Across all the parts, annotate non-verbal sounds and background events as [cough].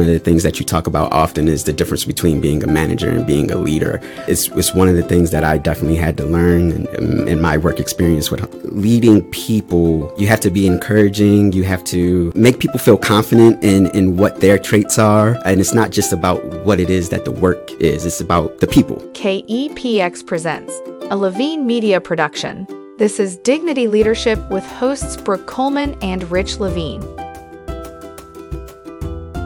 One of the things that you talk about often is the difference between being a manager and being a leader. It's, it's one of the things that I definitely had to learn in, in, my work experience with leading people. You have to be encouraging. You have to make people feel confident in, in what their traits are. And it's not just about what it is that the work is, it's about the people. KEPX presents a Levine Media production. This is Dignity Leadership with hosts Brooke Coleman and Rich Levine.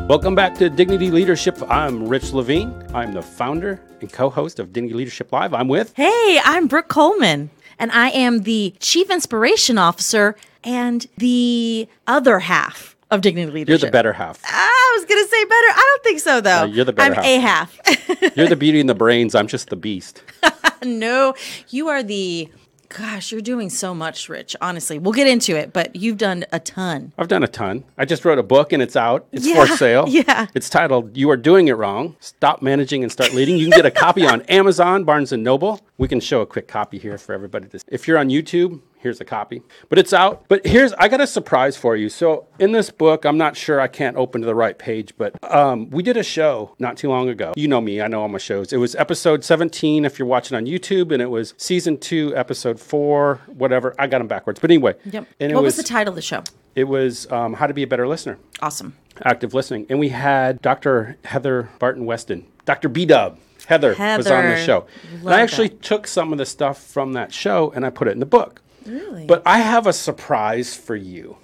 Welcome back to Dignity Leadership. I'm Rich Levine. I'm the founder and co host of Dignity Leadership Live. I'm with. Hey, I'm Brooke Coleman, and I am the Chief Inspiration Officer and the other half of Dignity Leadership. You're the better half. Ah, I was going to say better. I don't think so, though. you're the better I'm half. a half. you're the [laughs] beauty and the brains. I'm just the beast. [laughs] no, you are the Gosh, you're doing so much, Rich. Honestly, we'll get into it, but you've done a ton. I've done a ton. I just wrote a book and it's out. It's yeah, for sale. [laughs] Yeah. It's titled "You Are Doing It Wrong: Stop Managing and Start Leading." You can get a copy on [laughs] Amazon, Barnes and Noble. We can show a quick copy here for everybody. To, if you're on YouTube, here's a copy. But it's out. But here's I got a surprise for you. So in this book, I'm not sure I can't open to the right page, but um, we did a show not too long ago. You know me, I know all my shows. It was episode 17 if you're watching on YouTube, and it was season two, episode four, whatever. I got them backwards, but anyway. Yep. And what was, was, the title of the show? It was um, How to Be a Better Listener. Awesome. Active listening, and we had Dr. Heather Barton Weston, Dr. B Dub. Heather, Heather, was on the show. and I actually that. took some of the stuff from that show and I put it in the book. Really? But I have a surprise for you.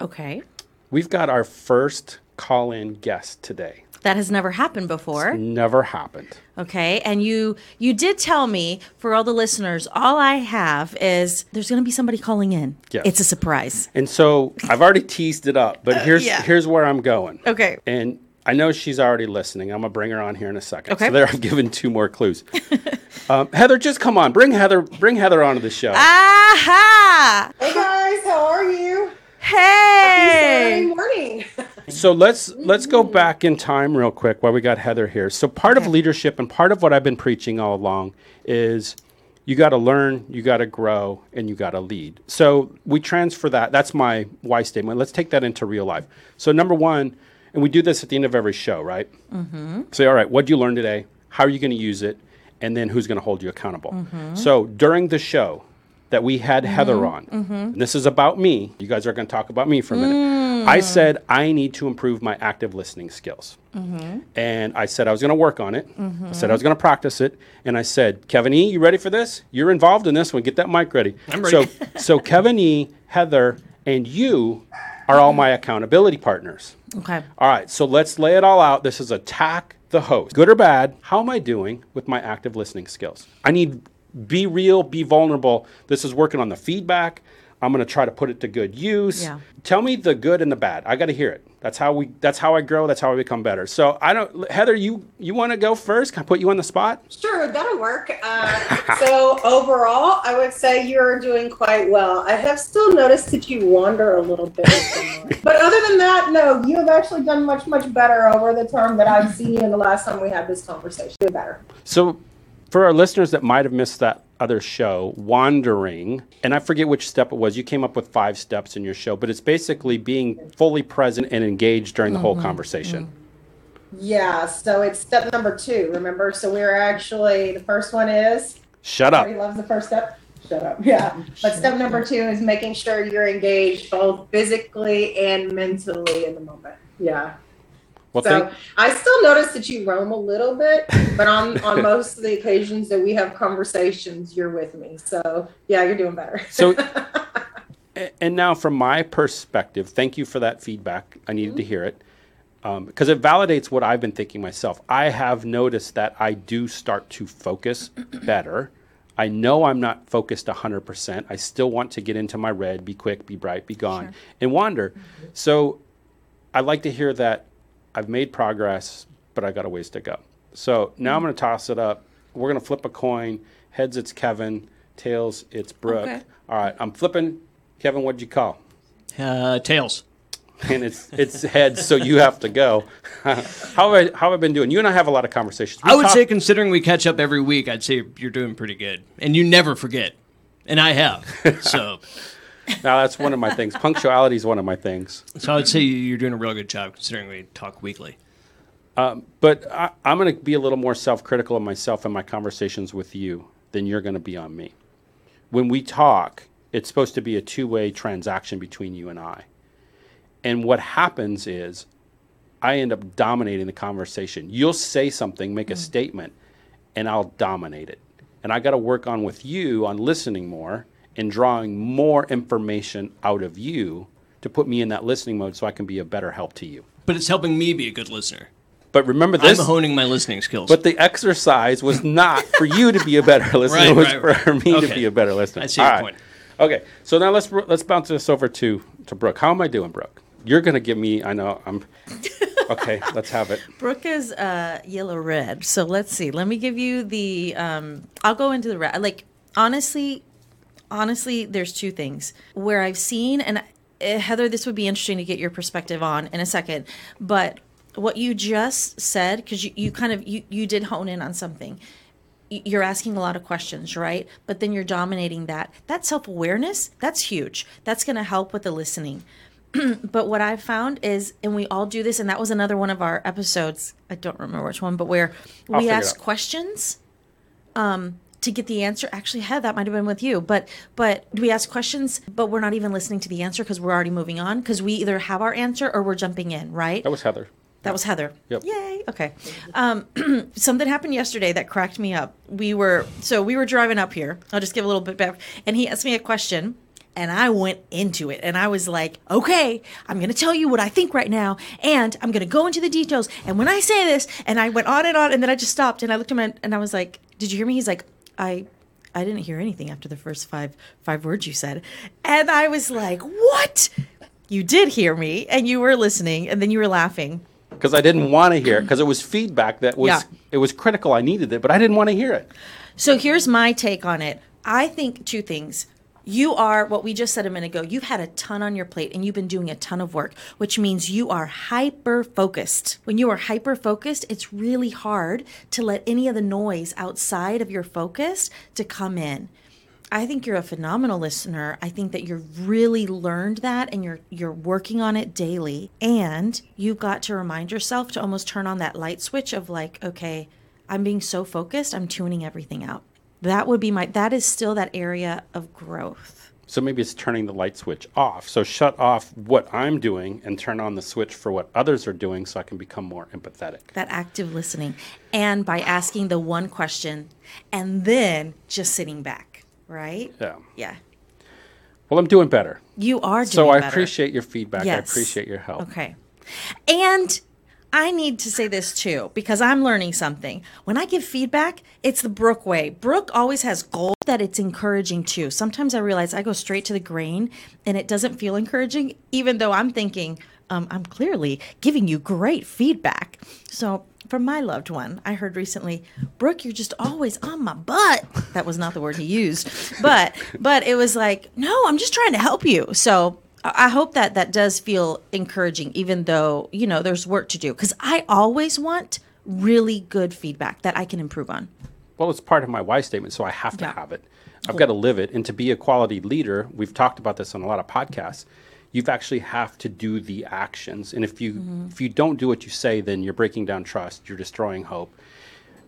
Okay. We've got our first call in guest today. That has never happened before. It's never happened. Okay, and you you did tell me for all the listeners, all I have is there's going to be somebody calling in. Yes. It's a surprise. And so I've already teased it up, but uh, here's yeah. here's where I'm going. Okay. And I know she's already listening. I'm gonna bring her on here in a second. Okay. So there, I've given two more clues. [laughs] um, Heather, just come on. Bring Heather. Bring Heather onto the show. Aha! Hey guys, how are you? Hey! Happy morning. [laughs] So let's let's go back in time real quick while we got Heather here. So part of leadership and part of what I've been preaching all along is you got to learn, you got to grow, and you got to lead. So we transfer that. That's my why statement. Let's take that into real life. So number one, and we do this at the end of every show, right? Mm-hmm. Say, all right, what did you learn today? How are you going to use it? And then who's going to hold you accountable? Mm-hmm. So during the show that we had mm-hmm. Heather on, and this is about me. You guys are going to talk about me for a minute. I mm. said I need to improve my active listening skills. Mm-hmm. And I said I was going to work on it. I said I was going to practice it. And I said, Kevin E., you ready for this? You're involved in this one. Get that mic ready. I'm ready. So, so Kevin E., Heather, and you are all my accountability partners. Okay. All right, so let's lay it all out. This is attack the host. Good or bad, how am I doing with my active listening skills? I need be real, be vulnerable. This is working on the feedback. I'm going to try to put it to good use. Yeah. Tell me the good and the bad. I got to hear it. That's how we that's how I grow, that's how I become better. So, I don't Heather, you you want to go first? Can I put you on the spot? Sure, that'll work. Uh, so overall, I would say you're doing quite well. I have still noticed that you wander a little bit, [laughs] but other than that, no, you have actually done much much better over the term that I've seen you in the last time we had this conversation. You're better. So, for our listeners that might have missed that other show, Wandering, and I forget which step it was, you came up with five steps in your show, but it's basically being fully present and engaged during the whole mm-hmm. conversation. Mm-hmm. Yeah. So it's step number two. Remember? So we're actually the first one is Shut up. He loves the first step. Shut up. Yeah. But step number two is making sure you're engaged both physically and mentally in the moment. Yeah. Well, so thank, I still notice that you roam a little bit, but on [laughs] on most of the occasions that we have conversations, you're with me. So yeah, you're doing better. So- [laughs] and now, from my perspective, thank you for that feedback. I needed Mm-hmm. to hear it because it validates what I've been thinking myself. I have noticed that I do start to focus [clears throat] better. I know I'm not focused 100%. I still want to get into my red, be quick, be bright, be gone, and wander. Mm-hmm. So I'd like to hear that I've made progress, but I got a ways to go. So now Mm-hmm. I'm going to toss it up. We're going to flip a coin. Heads, it's Kevin. Tails, it's Brooke. Okay. All right, I'm flipping. Kevin, what'd you call? Uh, tails. [laughs] And it's it's heads, so you have to go. [laughs] how have I how have I been doing? You and I have a lot of conversations. We I would talk- say, considering we catch up every week, I'd say you're doing pretty good, and you never forget, and I have. [laughs] So, [laughs] now that's one of my things. Punctuality is one of my things. so I would say you're doing a real good job considering we talk weekly. Um, but I, I'm going to be a little more self-critical of myself in my conversations with you than you're going to be on me. When we talk, it's supposed to be a two-way transaction between you and I. And what happens is I end up dominating the conversation. You'll say something, make a statement, and I'll dominate it. And I got to work on with you on listening more and drawing more information out of you to put me in that listening mode so I can be a better help to you. But it's helping me be a good listener. But remember this. I'm honing my listening skills. But the exercise was not for you to be a better [laughs] listener. Right, it was right, for right. me to be a better listener. I see All your right. point. Okay, so now let's let's bounce this over to to Brooke. How am I doing, Brooke? You're gonna give me. I know I'm. [laughs] Okay, let's have it. Brooke is uh, yellow red. So let's see. Let me give you the. Um, I'll go into the red. Like honestly, honestly, there's two things where I've seen, and uh, Heather, this would be interesting to get your perspective on in a second. But what you just said, because you, you kind of you you did hone in on something. You're asking a lot of questions, right? But then you're dominating that. That self awareness, that's huge. That's going to help with the listening [clears throat] but what I found is, and we all do this, and that was another one of our episodes. I don't remember which one, but where we ask questions um, to get the answer. Actually, Heather, that might have been with you, but but do we ask questions, but we're not even listening to the answer because we're already moving on because we either have our answer or we're jumping in, right? That was Heather. That was Heather. Yep. Yay. Okay. Um, [clears throat] something happened yesterday that cracked me up. We were so we were driving up here. I'll just give a little bit back, and he asked me a question. And I went into it and I was like, okay, I'm going to tell you what I think right now. And I'm going to go into the details. And when I say this, and I went on and on, and then I just stopped and I looked at him and I was like, did you hear me? He's like, I, I didn't hear anything after the first five, five words you said. And I was like, what? You did hear me and you were listening and then you were laughing. Because I didn't want to hear it because it was feedback that was Yeah. it was critical. I needed it, but I didn't want to hear it. So here's my take on it. I think two things. You are what we just said a minute ago. You've had a ton on your plate and you've been doing a ton of work, which means you are hyper focused. When you are hyper focused, it's really hard to let any of the noise outside of your focus to come in. I think you're a phenomenal listener. I think that you've really learned that and you're you're working on it daily. And you've got to remind yourself to almost turn on that light switch of like, okay, I'm being so focused, I'm tuning everything out. That would be my that is still that area of growth. So maybe it's turning the light switch off. So shut off what I'm doing and turn on the switch for what others are doing so I can become more empathetic. That active listening. And by asking the one question and then just sitting back, right? Yeah. Yeah. Well, I'm doing better. You are doing So I better. appreciate your feedback. yes. I appreciate your help. Okay. And I need to say this too because I'm learning something. When I give feedback, it's the Brooke way. Brooke always has goals that it's encouraging too. Sometimes I realize I go straight to the grain and it doesn't feel encouraging, even though I'm thinking um, I'm clearly giving you great feedback. So, from my loved one, I heard recently, Brooke, you're just always on my butt. That was not the word he used, but but it was like, no, I'm just trying to help you. So I I hope that that does feel encouraging, even though you know there's work to do. Because I always want really good feedback that I can improve on. Well, it's part of my why statement, so I have to Yeah. have it. I've got to live it. And to be a quality leader, we've talked about this on a lot of podcasts. You've actually have to do the actions. And if you Mm-hmm. if you don't do what you say, then you're breaking down trust, you're destroying hope.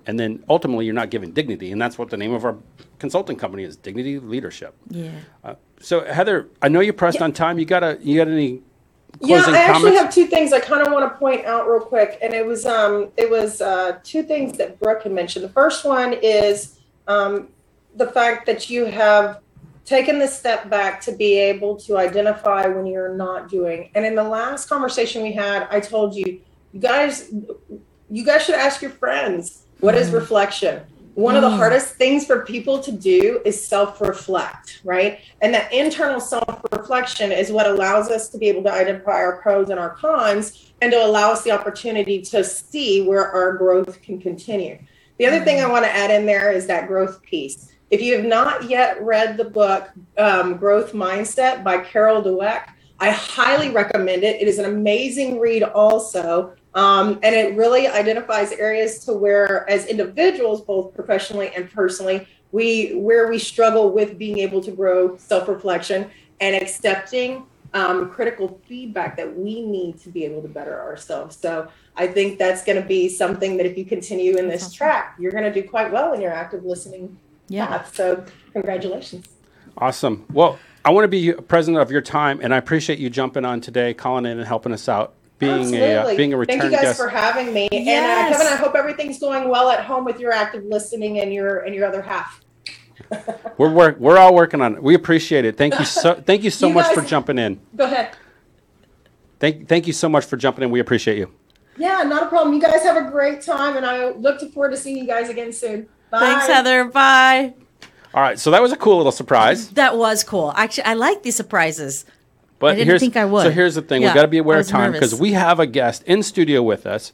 And then ultimately you're not giving dignity. And that's what the name of our consulting company is, Dignity Leadership. Yeah. Uh, so Heather, I know you're pressed on time. You got a you got any Yeah, I actually comments? have two things I kind of want to point out real quick, and it was um, it was uh, two things that Brooke had mentioned. The first one is um, the fact that you have taken the step back to be able to identify when you're not doing. And in the last conversation we had, I told you, you guys, you guys should ask your friends what is reflection. One of the hardest things for people to do is self reflect, right? And that internal self reflection is what allows us to be able to identify our pros and our cons and to allow us the opportunity to see where our growth can continue. The other thing I want to add in there is that growth piece. If you have not yet read the book um, Growth Mindset by Carol Dweck, I highly recommend it. It is an amazing read, also. Um, and it really identifies areas to where, as individuals, both professionally and personally, we where we struggle with being able to grow self-reflection and accepting um, critical feedback that we need to be able to better ourselves. So I think that's going to be something that if you continue in this track, you're going to do quite well in your active listening Yeah. path. So congratulations. Awesome. Well, I want to be president of your time, and I appreciate you jumping on today, calling in and helping us out, being a uh, Absolutely. being a return Thank you guys guest. for having me. And Yes. uh, Kevin, I hope everything's going well at home with your active listening and your and your other half. [laughs] We're work, we're all working on it. We appreciate it. Thank you so [laughs] thank you so You much guys- for jumping in. Go ahead. Thank thank you so much for jumping in. We appreciate you. Yeah, not a problem. You guys have a great time, and I look forward to seeing you guys again soon. Bye. Thanks, Heather. Bye. All right, so that was a cool little surprise. That was cool. Actually, I like these surprises. But didn't here's, think I would. So here's the thing: Yeah, we got to be aware of time because we have a guest in studio with us.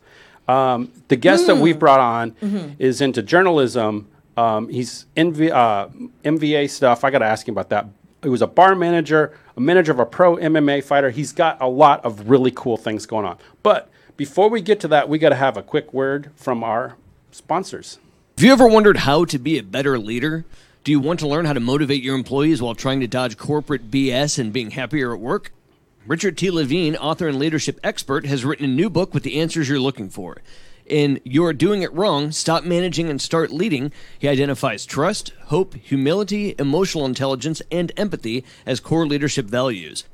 Um, the guest that Hmm. we've brought on Mm-hmm. is into journalism. Um, he's NV, uh, MVA stuff. I got to ask him about that. He was a bar manager, a manager of a pro MMA fighter. He's got a lot of really cool things going on. But before we get to that, we got to have a quick word from our sponsors. Have you ever wondered how to be a better leader? Do you want to learn how to motivate your employees while trying to dodge corporate BS and being happier at work? Richard T. Levine, author and leadership expert, has written a new book with the answers you're looking for. In You're Doing It Wrong Stop Managing and Start Leading, he identifies trust, hope, humility, emotional intelligence, and empathy as core leadership values.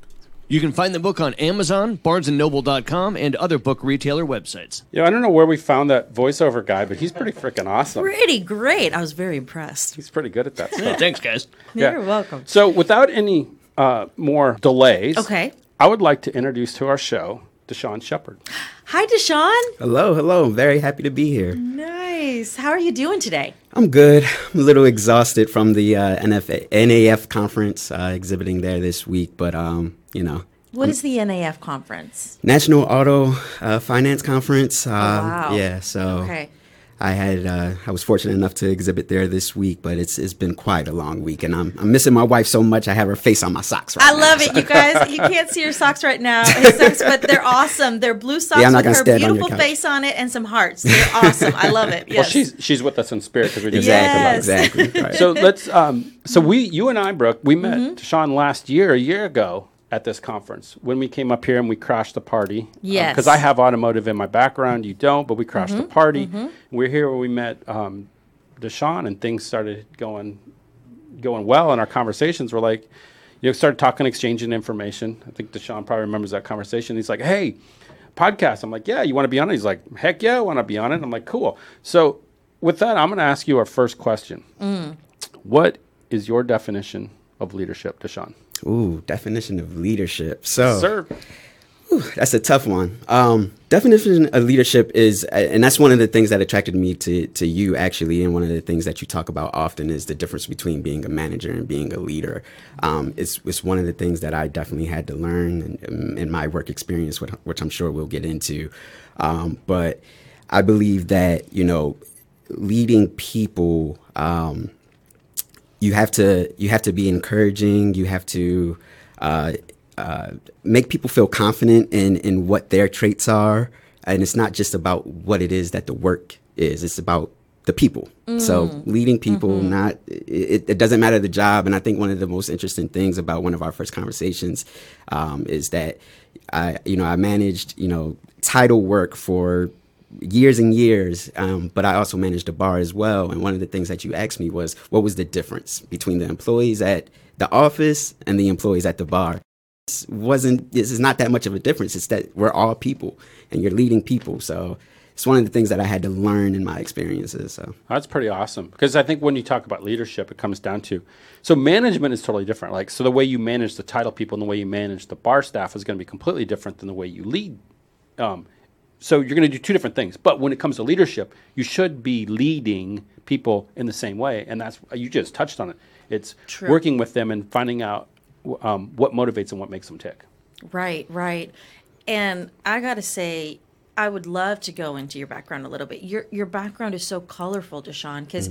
You can find the book on Amazon, BarnesandNoble.com, and other book retailer websites. Yeah, I don't know where we found that voiceover guy, but he's pretty freaking awesome. Pretty great. I was very impressed. He's pretty good at that stuff. Thanks, guys. You're welcome. So, without any uh, more delays, Okay. I would like to introduce to our show Deshaun Shepard. Hi, Deshaun. Hello, hello. I'm very happy to be here. Nice. How are you doing today? I'm good. I'm a little exhausted from the uh, NF- NAF conference uh, exhibiting there this week, but um, you know, What is the NAF conference? National Auto uh, Finance Conference. Um, wow. Yeah, so Okay. I had uh, I was fortunate enough to exhibit there this week, but it's it's been quite a long week, and I'm I'm missing my wife so much. I have her face on my socks right now. I now, love so- it, you guys. You can't see your socks right now, socks, but they're awesome. They're blue socks I'm with her stand on beautiful face on it and some hearts. They're awesome. I love it. [laughs] Yes. Well, she's she's with us in spirit because we just Yes. Exactly, exactly. Right. So let's. Um, so we, you and I, Brooke, we met Mm-hmm. Deshaun last year, a year ago, at this conference when we came up here and we crashed the party. Yes. Because I have automotive in my background, you don't, but we crashed Mm-hmm. the party. We're here where we met um, Deshaun, and things started going going well, and our conversations were like, you know, started talking, exchanging information. I think Deshaun probably remembers that conversation. He's like, "Hey, podcast." I'm like, "Yeah, you want to be on it?" He's like, "Heck yeah, I want to be on it." I'm like, "Cool." So, with that, I'm going to ask you our first question. What is your definition of leadership, Deshaun? Ooh, definition of leadership. So Sir, That's a tough one. Um, definition of leadership is, and that's one of the things that attracted me to to you actually, and one of the things that you talk about often is the difference between being a manager and being a leader. Um, it's it's one of the things that I definitely had to learn in, in my work experience, which, which I'm sure we'll get into. Um, but I believe that you know, leading people. Um, you have to you have to be encouraging. You have to uh, uh, make people feel confident in in what their traits are, and it's not just about what it is that the work is. It's about the people. So leading people, not it, it doesn't matter the job. And I think one of the most interesting things about one of our first conversations um, is that I you know I managed you know title work for years and years, um, but I also managed a bar as well. And one of the things that you asked me was, what was the difference between the employees at the office and the employees at the bar? This wasn't this is not that much of a difference. It's that we're all people, and you're leading people. So it's one of the things that I had to learn in my experiences. So that's pretty awesome. Because I think when you talk about leadership, it comes down to so management is totally different. Like so, the way you manage the title people and the way you manage the bar staff is going to be completely different than the way you lead. Um, so you're going to do two different things. But when it comes to leadership, you should be leading people in the same way, and that's you just touched on it. It's True. working with them and finding out um, what motivates and what makes them tick. Right, right. And I got to say, I would love to go into your background a little bit. Your your background is so colorful, Deshaun. Because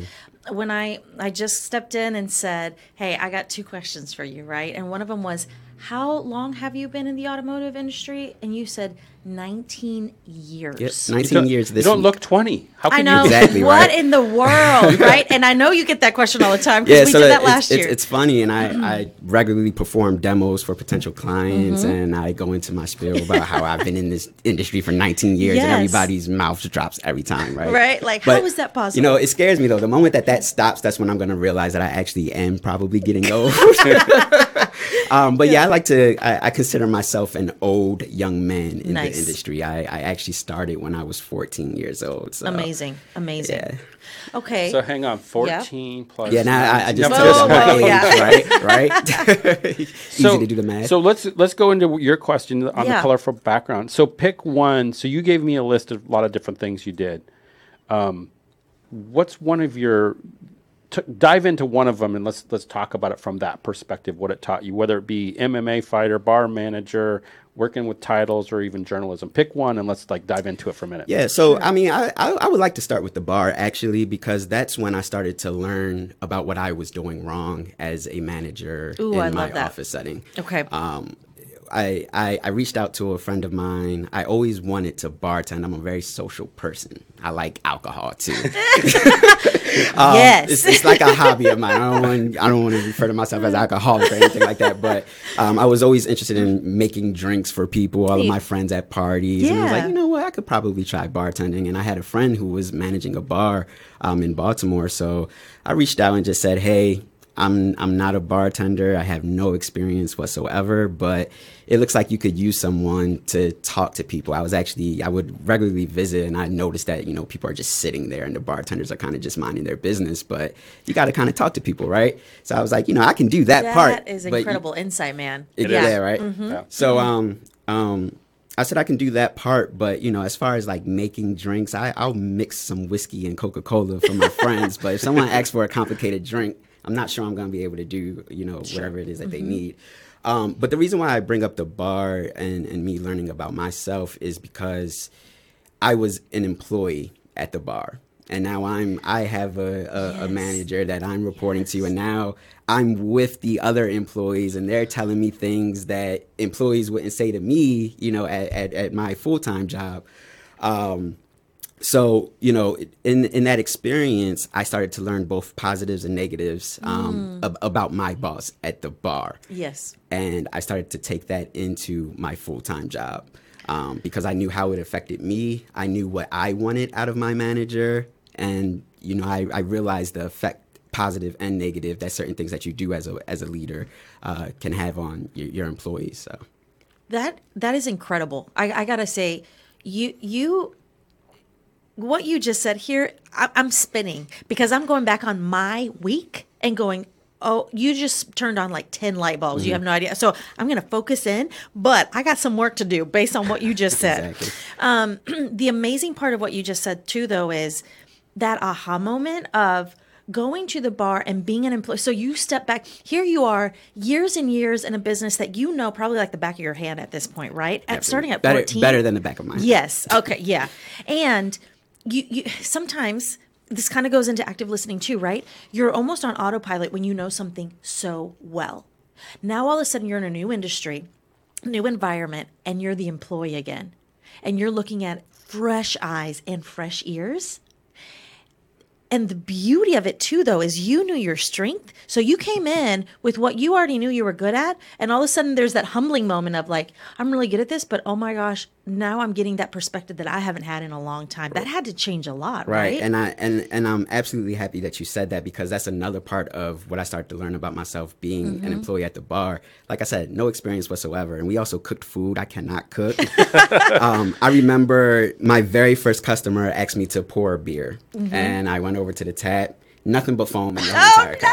when I I just stepped in and said, "Hey, I got two questions for you," right? And one of them was, how long have you been in the automotive industry? And you said 19 years. Yes, 19 don't- years You this don't week. look 20. How I can know. you? Exactly, what right? in the world, [laughs] right? And I know you get that question all the time because we did that it's, last it's, year. It's funny, and I, I regularly perform demos for potential clients, Mm-hmm. and I go into my spiel about how I've been in this industry for 19 years, Yes. and everybody's mouth drops every time, right? Right, like, how is that possible? You know, it scares me though. The moment that that stops, that's when I'm going to realize that I actually am probably getting old. [laughs] um, but yeah. I like to. I, I consider myself an old young man in Nice. the industry. I, I actually started when I was 14 years old. So. amazing, aming. Yeah. Okay. So hang on, 14 plus. Yeah, now I, I just Whoa, told you my [laughs] whoa, age, yeah. right? Right? [laughs] Easy to do the math. So let's let's go into your question on Yeah. the colorful background. So pick one. So you gave me a list of a lot of different things you did. Um, what's one of your? T- dive into one of them and let's let's talk about it from that perspective. What it taught you, whether it be MMA fighter, bar manager, working with titles, or even journalism. Pick one and let's like dive into it for a minute. Yeah, so I mean, I, I I would like to start with the bar actually because that's when I started to learn about what I was doing wrong as a manager Ooh, in I my office setting. Okay. Um, I, I I reached out to a friend of mine. I always wanted to bartend. I'm a very social person. I like alcohol too. [laughs] yes. it's, it's like a hobby of mine. I don't want I don't want to refer to myself as alcoholic or anything like that. But um, I was always interested in making drinks for people, all of my friends at parties, and I was Yeah. like, you know what, I could probably try bartending. And I had a friend who was managing a bar um, in Baltimore, so I reached out and just said, hey. I'm I'm not a bartender. I have no experience whatsoever, but it looks like you could use someone to talk to people. I was actually I would regularly visit and I noticed that, you know, people are just sitting there and the bartenders are kind of just minding their business, but you got to kind of talk to people, right? So I was like, you know, I can do that, that part. That is but you- incredible insight, man. it- yeah. yeah. right. Yeah. So um um I said I can do that part, but you know, as far as like making drinks, I, I'll mix some whiskey and Coca Cola for my [laughs] friends. But if someone asks for a complicated drink, I'm not sure I'm going to be able to do you know whatever it is that they need. Um, but the reason why I bring up the bar and and me learning about myself is because I was an employee at the bar. And now I'm I have a, a, a manager that I'm reporting to and now I'm with the other employees and they're telling me things that employees wouldn't say to me, you know, at, at, at my full time job. Um, so you know in in that experience i started to learn both positives and negatives um, ab- about my boss at the bar Yes. and I started to take that into my full time job um, because I knew how it affected me. I knew what I wanted out of my manager, and you know, I, I realized the effect, positive and negative, that certain things that you do as a as a leader uh, can have on your, your employees. So. That that is incredible. I, I gotta say, you you what you just said here, I, I'm spinning because I'm going back on my week and going. Oh, you just turned on like 10 light bulbs. You have no idea. So I'm going to focus in, but I got some work to do based on what you [laughs] just said. Exactly. Um, [clears throat] the amazing part of what you just said, too, though, is that aha moment of going to the bar and being an employee. So you step back. Here you are, years and years in a business that you know probably like the back of your hand at this point, right? At starting at better 14. better than the back of my hand. Yes. Okay. Yeah. And you, you sometimes this kind of goes into active listening too, right? You're almost on autopilot when you know something so well. Now all of a sudden you're in a new industry, new environment, and you're the employee again. And you're looking at fresh eyes and fresh ears. And the beauty of it too, though, is you knew your strength. So you came in with what you already knew you were good at. And all of a sudden there's that humbling moment of like, I'm really good at this, but oh my gosh, now I'm getting that perspective that I haven't had in a long time. That had to change a lot, right? right and i and and i'm absolutely happy that you said that because that's another part of what i started to learn about myself being Mm-hmm. an employee at the bar like i said no experience whatsoever and we also cooked food i cannot cook [laughs] um, i remember my very first customer asked me to pour a beer Mm-hmm. and i went over to the tap nothing but foam in the [laughs] Oh, entire cup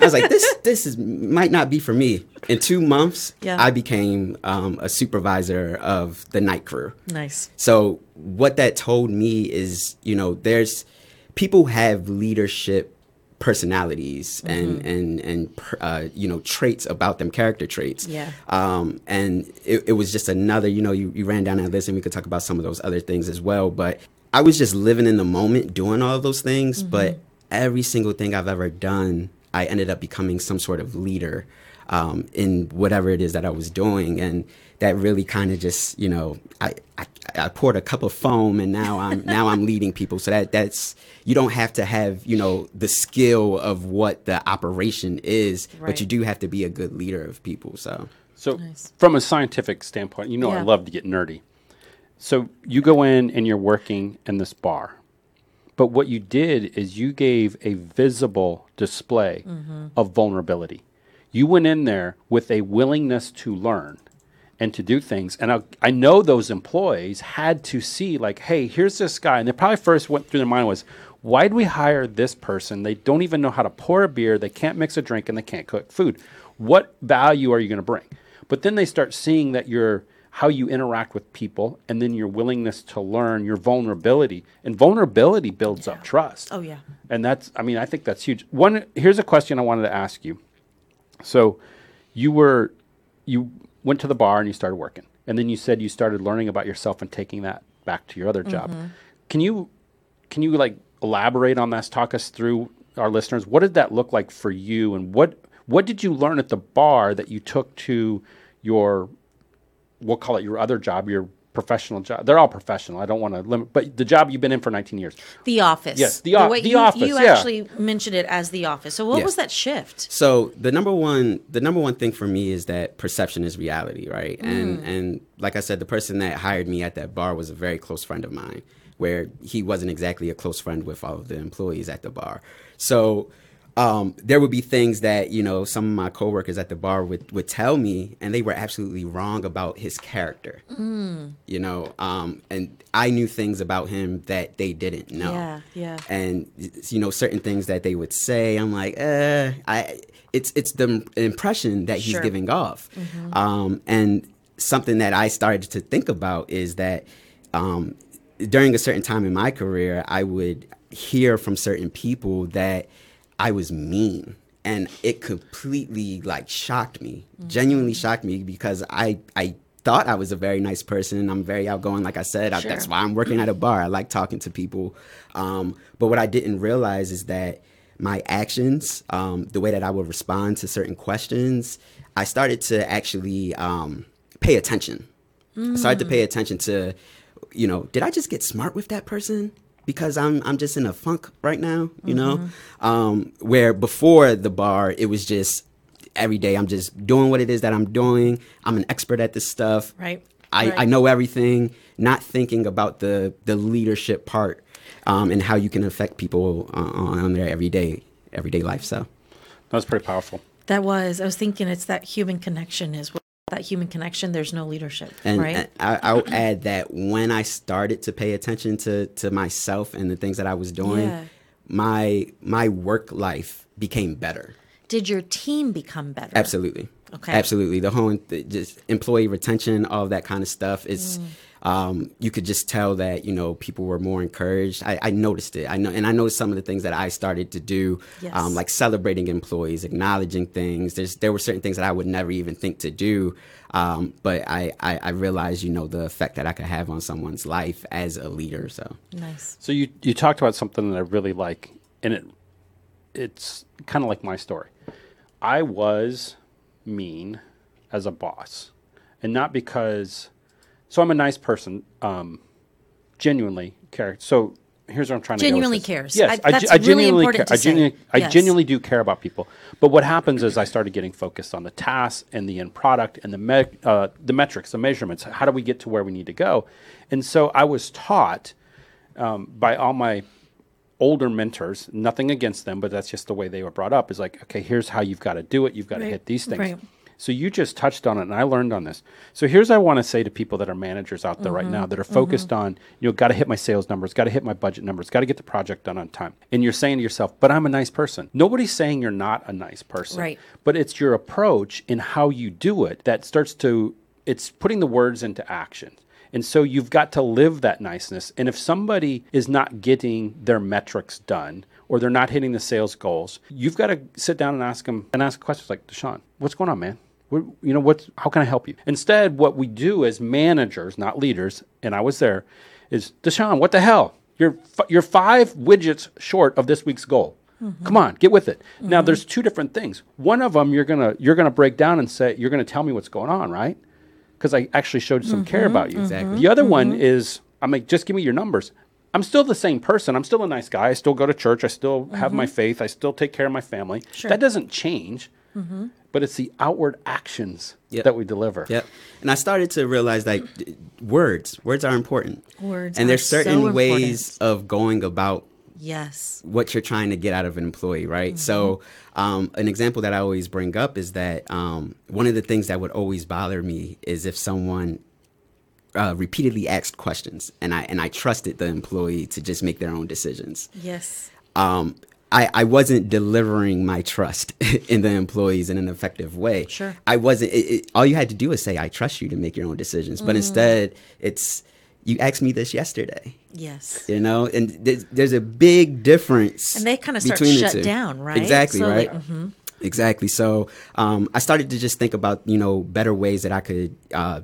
I was like, this this is might not be for me. In two months, Yeah. I became um, a supervisor of the night crew. Nice. So what that told me is, you know, there's people have leadership personalities and and and uh, you know traits about them, character traits. Yeah. Um, and it, it was just another, you know, you, you ran down that list, and we could talk about some of those other things as well. But I was just living in the moment, doing all of those things. But every single thing I've ever done, I ended up becoming some sort of leader. um, in whatever it is that I was doing, and that really kind of just you know I, I I poured a cup of foam, and now I'm [laughs] now I'm leading people. So that that's you don't have to have you know the skill of what the operation is, Right. but you do have to be a good leader of people. So So, Nice. from a scientific standpoint, you know I love to get nerdy. So, you go in and you're working in this bar. But what you did is you gave a visible display Mm-hmm. of vulnerability. You went in there with a willingness to learn and to do things. And I, I know those employees had to see, like, hey, here's this guy. And they probably first went through their mind was, why did we hire this person? They don't even know how to pour a beer, they can't mix a drink, and they can't cook food. What value are you going to bring? But then they start seeing that you're how you interact with people and then your willingness to learn, your vulnerability. And vulnerability builds up trust. Oh, yeah. And that's, I mean, I think that's huge. One, here's a question I wanted to ask you. So, you were, you went to the bar and you started working, and then you said you started learning about yourself and taking that back to your other job. Mm-hmm. Can you, can you like elaborate on this? Talk us through our listeners. What did that look like for you, and what what did you learn at the bar that you took to your, we'll call it your other job, your professional job? They're all professional. I don't want to limit, but the job you've been in for 19 years. The Office. Yes, The O- way The you, Office, You yeah. actually mentioned it as The Office. So what Yeah. was that shift? So the number one, the number one thing for me is that perception is reality, right? Mm. And and like I said, the person that hired me at that bar was a very close friend of mine, where he wasn't exactly a close friend with all of the employees at the bar. So um, there would be things that you know some of my coworkers at the bar would would tell me, and they were absolutely wrong about his character. You know, um, and I knew things about him that they didn't know Yeah, yeah. and you know certain things that they would say i'm like uh i it's it's the impression that he's Sure. giving off um and something that i started to think about is that um during a certain time in my career i would hear from certain people that i was mean and it completely like shocked me genuinely shocked me because i i thought i was a very nice person i'm very outgoing like i said I, that's why I'm working at a bar. I like talking to people. Um, but what I didn't realize is that my actions, um, the way that I would respond to certain questions, I started to actually um, pay attention. I started to pay attention to, you know, did I just get smart with that person? Because I'm I'm just in a funk right now, you know. Um, where before the bar, it was just every day I'm just doing what it is that I'm doing. I'm an expert at this stuff. Right. I, Right. I know everything, not thinking about the the leadership part um, and how you can affect people uh, on their everyday everyday life. So that was pretty powerful. That was. I was thinking it's that human connection is what that human connection. There's no leadership, and, right? and I, I'll add that when I started to pay attention to to myself and the things that I was doing, Yeah. my my work life became better. Did your team become better? Absolutely. Okay. Absolutely. The whole just employee retention, all of that kind of stuff is. Mm. Um, you could just tell that you know people were more encouraged. I, I noticed it. I know, and I noticed some of the things that I started to do, Yes. um, like celebrating employees, acknowledging things. There's there were certain things that I would never even think to do, um, but I, I I realized you know the effect that I could have on someone's life as a leader. So Nice. So you you talked about something that I really like, and it it's kind of like my story. I was mean as a boss, and not because. So I'm a nice person, um, genuinely care. So here's what I'm trying to go Genuinely cares. Yes, I- I, that's I really genuinely important care. to I genuinely. I genuinely do care about people. But what happens is I started getting focused on the tasks and the end product and the me- uh, the metrics, the measurements. How do we get to where we need to go? And so I was taught um, by all my older mentors, nothing against them, but that's just the way they were brought up. Is like, okay, here's how you've got to do it. You've got to Right, hit these things. right. So you just touched on it, and I learned on this. So here's what I want to say to people that are managers out there right Mm-hmm, now that are focused on, you know, got to hit my sales numbers, got to hit my budget numbers, got to get the project done on time. And you're saying to yourself, but I'm a nice person. Nobody's saying you're not a nice person. Right. But it's your approach in how you do it that starts to, it's putting the words into action. And so you've got to live that niceness. And if somebody is not getting their metrics done or they're not hitting the sales goals, you've got to sit down and ask them and ask questions like, Deshaun, what's going on, man? What, you know, what's, how can I help you? Instead, what we do as managers, not leaders, and I was there, is Deshaun, what the hell? You're, f- you're five widgets short of this week's goal. Mm-hmm. Come on, get with it. Now, mm-hmm. there's two different things. One of them, you're gonna you're gonna break down and say you're gonna tell me what's going on, right? Because I actually showed some care mm-hmm. about you. Exactly. The other one is I'm like, just give me your numbers. I'm still the same person. I'm still a nice guy. I still go to church. I still have my faith. I still take care of my family. Sure. That doesn't change. But it's the outward actions Yep. that we deliver. Yep. And I started to realize like words, words are important. Words And are there's certain so ways of going about Yes. what you're trying to get out of an employee, right? So, um, an example that I always bring up is that um, one of the things that would always bother me is if someone uh, repeatedly asked questions, and I and I trusted the employee to just make their own decisions. Yes. Um, I, I wasn't delivering my trust [laughs] in the employees in an effective way. Sure. I wasn't. It, it, all you had to do was say, "I trust you to make your own decisions," but instead, it's you asked me this yesterday Yes. you know and there's, there's a big difference And they start to between the shut two. down, right? exactly. Mm-hmm. right exactly so um, i started to just think about you know better ways that i could uh,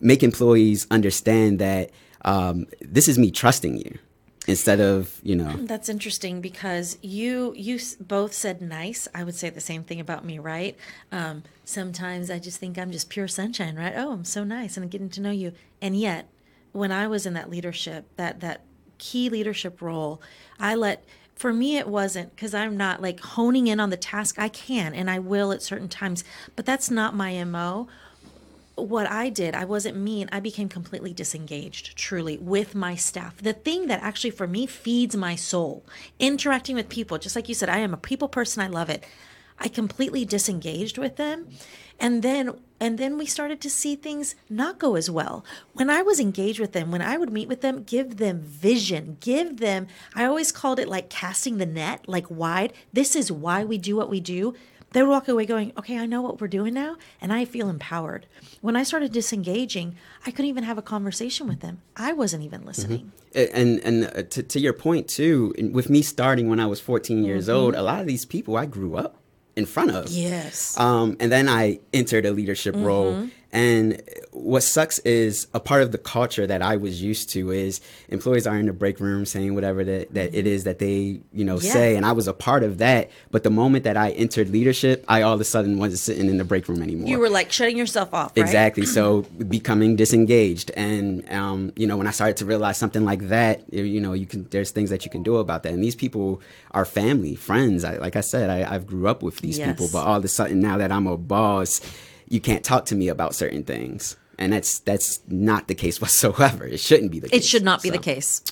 make employees understand that um, this is me trusting you instead of you know That's interesting because you you both said nice. I would say the same thing about me, right? Um, sometimes I just think I'm just pure sunshine, right? Oh, I'm so nice and I'm getting to know you. And yet, when I was in that leadership, that that key leadership role, I let for me it wasn't because I'm not like honing in on the task. I can and I will at certain times, but that's not my mo what I did, I wasn't mean. I became completely disengaged, truly, with my staff. The thing that actually for me feeds my soul, interacting with people, just like you said, I am a people person. I love it. I completely disengaged with them. And then and then we started to see things not go as well. When I was engaged with them, when I would meet with them, give them vision, give them I always called it like casting the net, like wide. This is why we do what we do they would walk away going, okay, I know what we're doing now, and I feel empowered. When I started disengaging, I couldn't even have a conversation with them. I wasn't even listening. and and uh, to, to your point too with me starting when i was 14 years old a lot of these people i grew up in front of Yes. Um, and then I entered a leadership role. And what sucks is a part of the culture that I was used to is employees are in the break room saying whatever that, that it is that they, you know, Yeah. say. And I was a part of that. But the moment that I entered leadership, I all of a sudden wasn't sitting in the break room anymore. you were like shutting yourself off, right? Exactly. So becoming disengaged, and um, you know, when I started to realize something like that, you- know, you can there's things that you can do about that. And these people are family, friends. I, like I said, I, I've grew up with these people, but all of a sudden now that I'm a boss, you can't talk to me about certain things, and that's that's not the case [laughs] whatsoever. It shouldn't be the case. It should not be the case.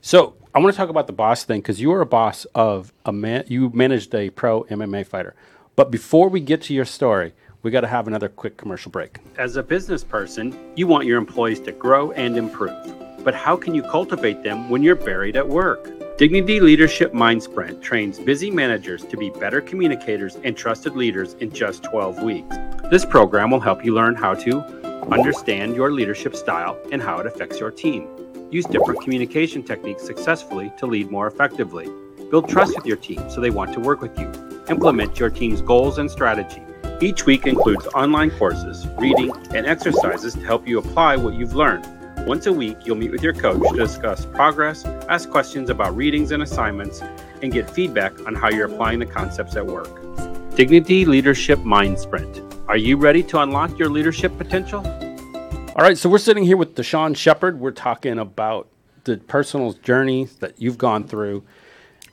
So I want to talk about the boss thing because you were a boss of a man. You managed a pro MMA fighter. But before we get to your story, we got to have another quick commercial break. As a business person, you want your employees to grow and improve. But how can you cultivate them when you're buried at work? Dignity Leadership Mind Sprint trains busy managers to be better communicators and trusted leaders in just 12 weeks. This program will help you learn how to understand your leadership style and how it affects your team. Use different communication techniques successfully to lead more effectively. Build trust with your team so they want to work with you. Implement your team's goals and strategy. Each week includes online courses, reading, and exercises to help you apply what you've learned. Once a week, you'll meet with your coach to discuss progress, ask questions about readings and assignments, and get feedback on how you're applying the concepts at work. Dignity Leadership Mind Sprint. Are you ready to unlock your leadership potential? All right, so we're sitting here with Deshaun Shepard. We're talking about the personal journey that you've gone through.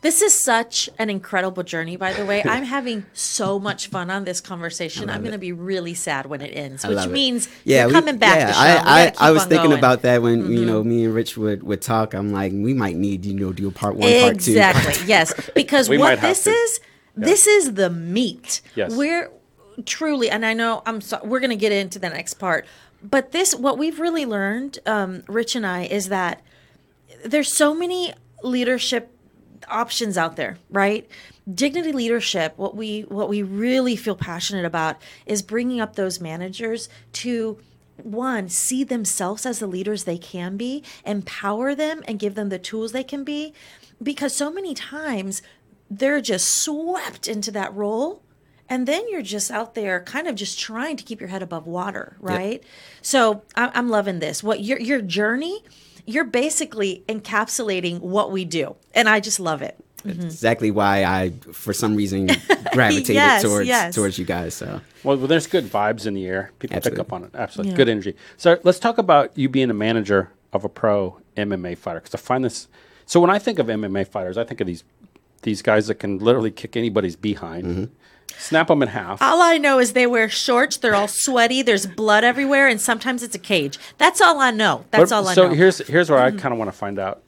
This is such an incredible journey, by the way. [laughs] I'm having so much fun on this conversation. I'm going to be really sad when it ends, I which love it. means yeah, you're we- coming back. Yeah, Deshaun. We I, I, I was thinking going. Mm-hmm. about that when you know me and Rich would, would talk. I'm like, we might need you know do a part one, part two. Exactly. [laughs] yes, because We what this to. is, this is the meat. Yes. We're truly, and I know I'm. So, we're going to get into the next part, but this, what we've really learned, um, Rich and I, is that there's so many leadership options out there, right? Dignity leadership, what we what we really feel passionate about is bringing up those managers to one see themselves as the leaders they can be, empower them and give them the tools they can be. Because so many times they're just swept into that role and then you're just out there kind of just trying to keep your head above water right? So I- i'm loving this. What your your journey you're basically encapsulating what we do and i just love it That's exactly why I, for some reason, [laughs] gravitated Yes, towards yes. towards you guys. So Well, well, there's good vibes in the air. People Absolutely. pick up on it. Absolutely. Yeah. Good energy. So let's talk about you being a manager of a pro MMA fighter. Because I find this. So when I think of MMA fighters, I think of these these guys that can literally kick anybody's behind, Mm-hmm. Snap them in half. All I know is they wear shorts. They're all sweaty. There's blood everywhere, and sometimes it's a cage. That's all I know. That's But- all I so know. Mm-hmm. here's here's where I kind of want to find out.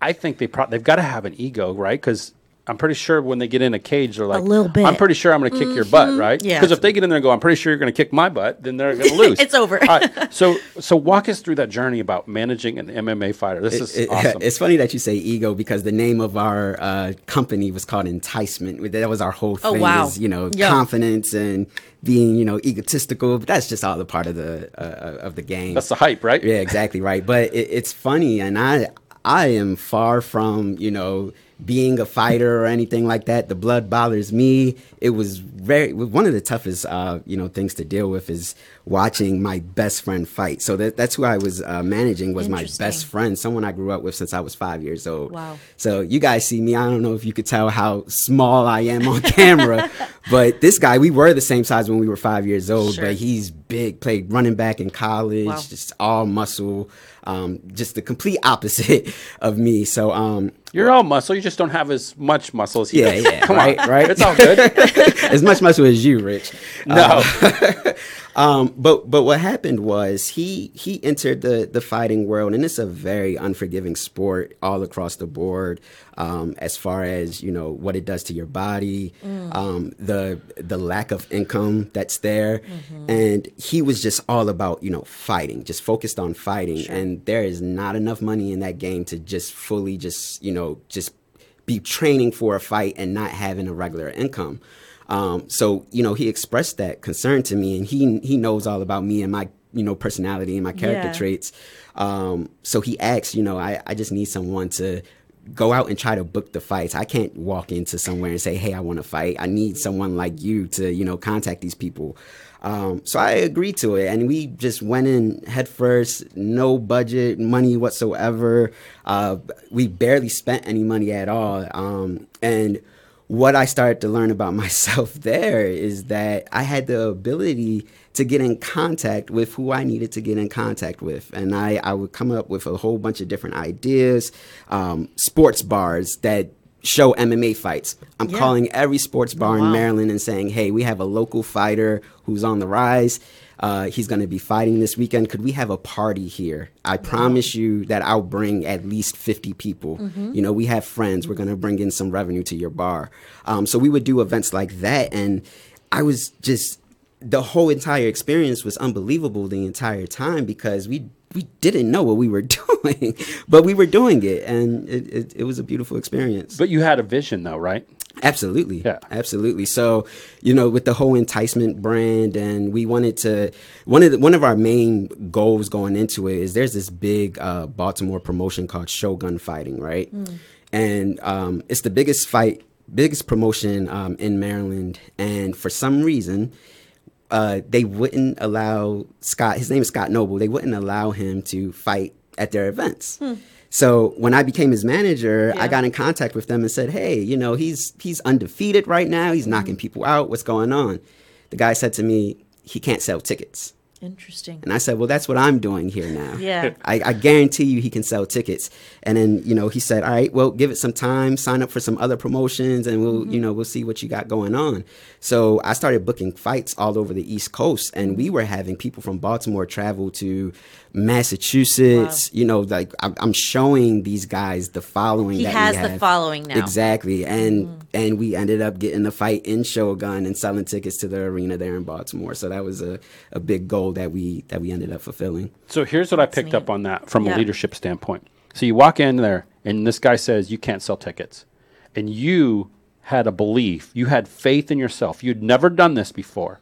I think they pro- they've got to have an ego, right? Because I'm pretty sure when they get in a cage, they're like, a little bit. I'm pretty sure I'm going to kick your butt, right? Yeah. Because if they get in there and go, I'm pretty sure you're going to kick my butt, then they're going [laughs] to lose. It's over. All right. So so walk us through that journey about managing an MMA fighter. This is It- [laughs] awesome. It's funny that you say ego because the name of our uh, company was called Enticement. That was our whole Oh, thing. wow. Is, you know, Yeah. confidence and being, you know, egotistical. But that's just all a part of the uh, of the game. That's the hype, right? Yeah, exactly right. But it, it's funny, and I I am far from you know being a fighter or anything like that. The blood bothers me. It was very one of the toughest uh, you know things to deal with is watching my best friend fight. So that, that's who I was uh, managing was my best friend, someone I grew up with since I was five years old. Wow. So you guys see me. I don't know if you could tell how small I am on camera, [laughs] but this guy, we were the same size when we were five years old. Sure. But he's big. Played running back in college. Wow. Just all muscle. Um, just the complete opposite [laughs] of me. So um, You're all muscle. You just don't have as much muscle as he yeah, does. yeah, [laughs] Come right, on. right. It's all good. [laughs] as much muscle as you, Rich. no. Um, but but what happened was he he entered the the fighting world, and it's a very unforgiving sport all across the board. Um, as far as you know, what it does to your body, um, the the lack of income that's there, and he was just all about you know fighting, just focused on fighting, and there is not enough money in that game to just fully just you know just be training for a fight and not having a regular income. Um, so you know, he expressed that concern to me, and he he knows all about me and my you know personality and my character Yeah. traits. Um, so he asked, you know, I, I just need someone to go out and try to book the fights. I can't walk into somewhere and say, hey, I want to fight. I need someone like you to you know contact these people. Um, so I agreed to it, and we just went in head first, no budget, money whatsoever. Uh, we barely spent any money at all, um, and what I started to learn about [laughs] myself there is that I had the ability to get in contact with who I needed to get in contact with. And I, I would come up with a whole bunch of different ideas, um, sports bars that show MMA fights. I'm Yeah. calling every sports bar in Wow. Maryland and saying, hey, we have a local fighter who's on the rise. Uh, he's going to be fighting this weekend. Could we have a party here? I promise you that I'll bring at least 50 people. You know, we have friends. We're going to bring in some revenue to your bar. Um, so we would do events like that. And I was just, the whole entire experience was unbelievable the entire time because we we didn't know what we were [laughs] doing, but we were doing it, and it, it, it was a beautiful experience. But you had a vision, though, right? Absolutely. Yeah. Absolutely. So, you know, with the whole enticement brand and we wanted to one of the, one of our main goals going into it is there's this big uh, Baltimore promotion called Shogun Fighting, right? And um, it's the biggest fight biggest promotion um, in Maryland and for some reason uh, they wouldn't allow Scott, his name is Scott Noble, they wouldn't allow him to fight at their events. So when I became his manager, I got in contact with them and said, "Hey, you know, he's he's undefeated right now. He's knocking people out. What's going on?" The guy said to me, "He can't sell tickets." Interesting. And I said, "Well, that's what I'm doing here now. Yeah. [laughs] I, I guarantee you he can sell tickets." And then you know he said, "All right, well, give it some time. Sign up for some other promotions, and we'll you mm-hmm. know we'll see what you got going on." So I started booking fights all over the East Coast, and we were having people from Baltimore travel to Massachusetts. You know, like I'm, I'm showing these guys the following. He that has we the following now. Exactly, and mm. and we ended up getting the fight in Shogun and selling tickets to the arena there in Baltimore. So that was a, a big goal that we that we ended up fulfilling. So here's what I picked neat. up on that from Yeah. a leadership standpoint. So you walk in there, and this guy says you can't sell tickets, and you had a belief, you had faith in yourself. You'd never done this before,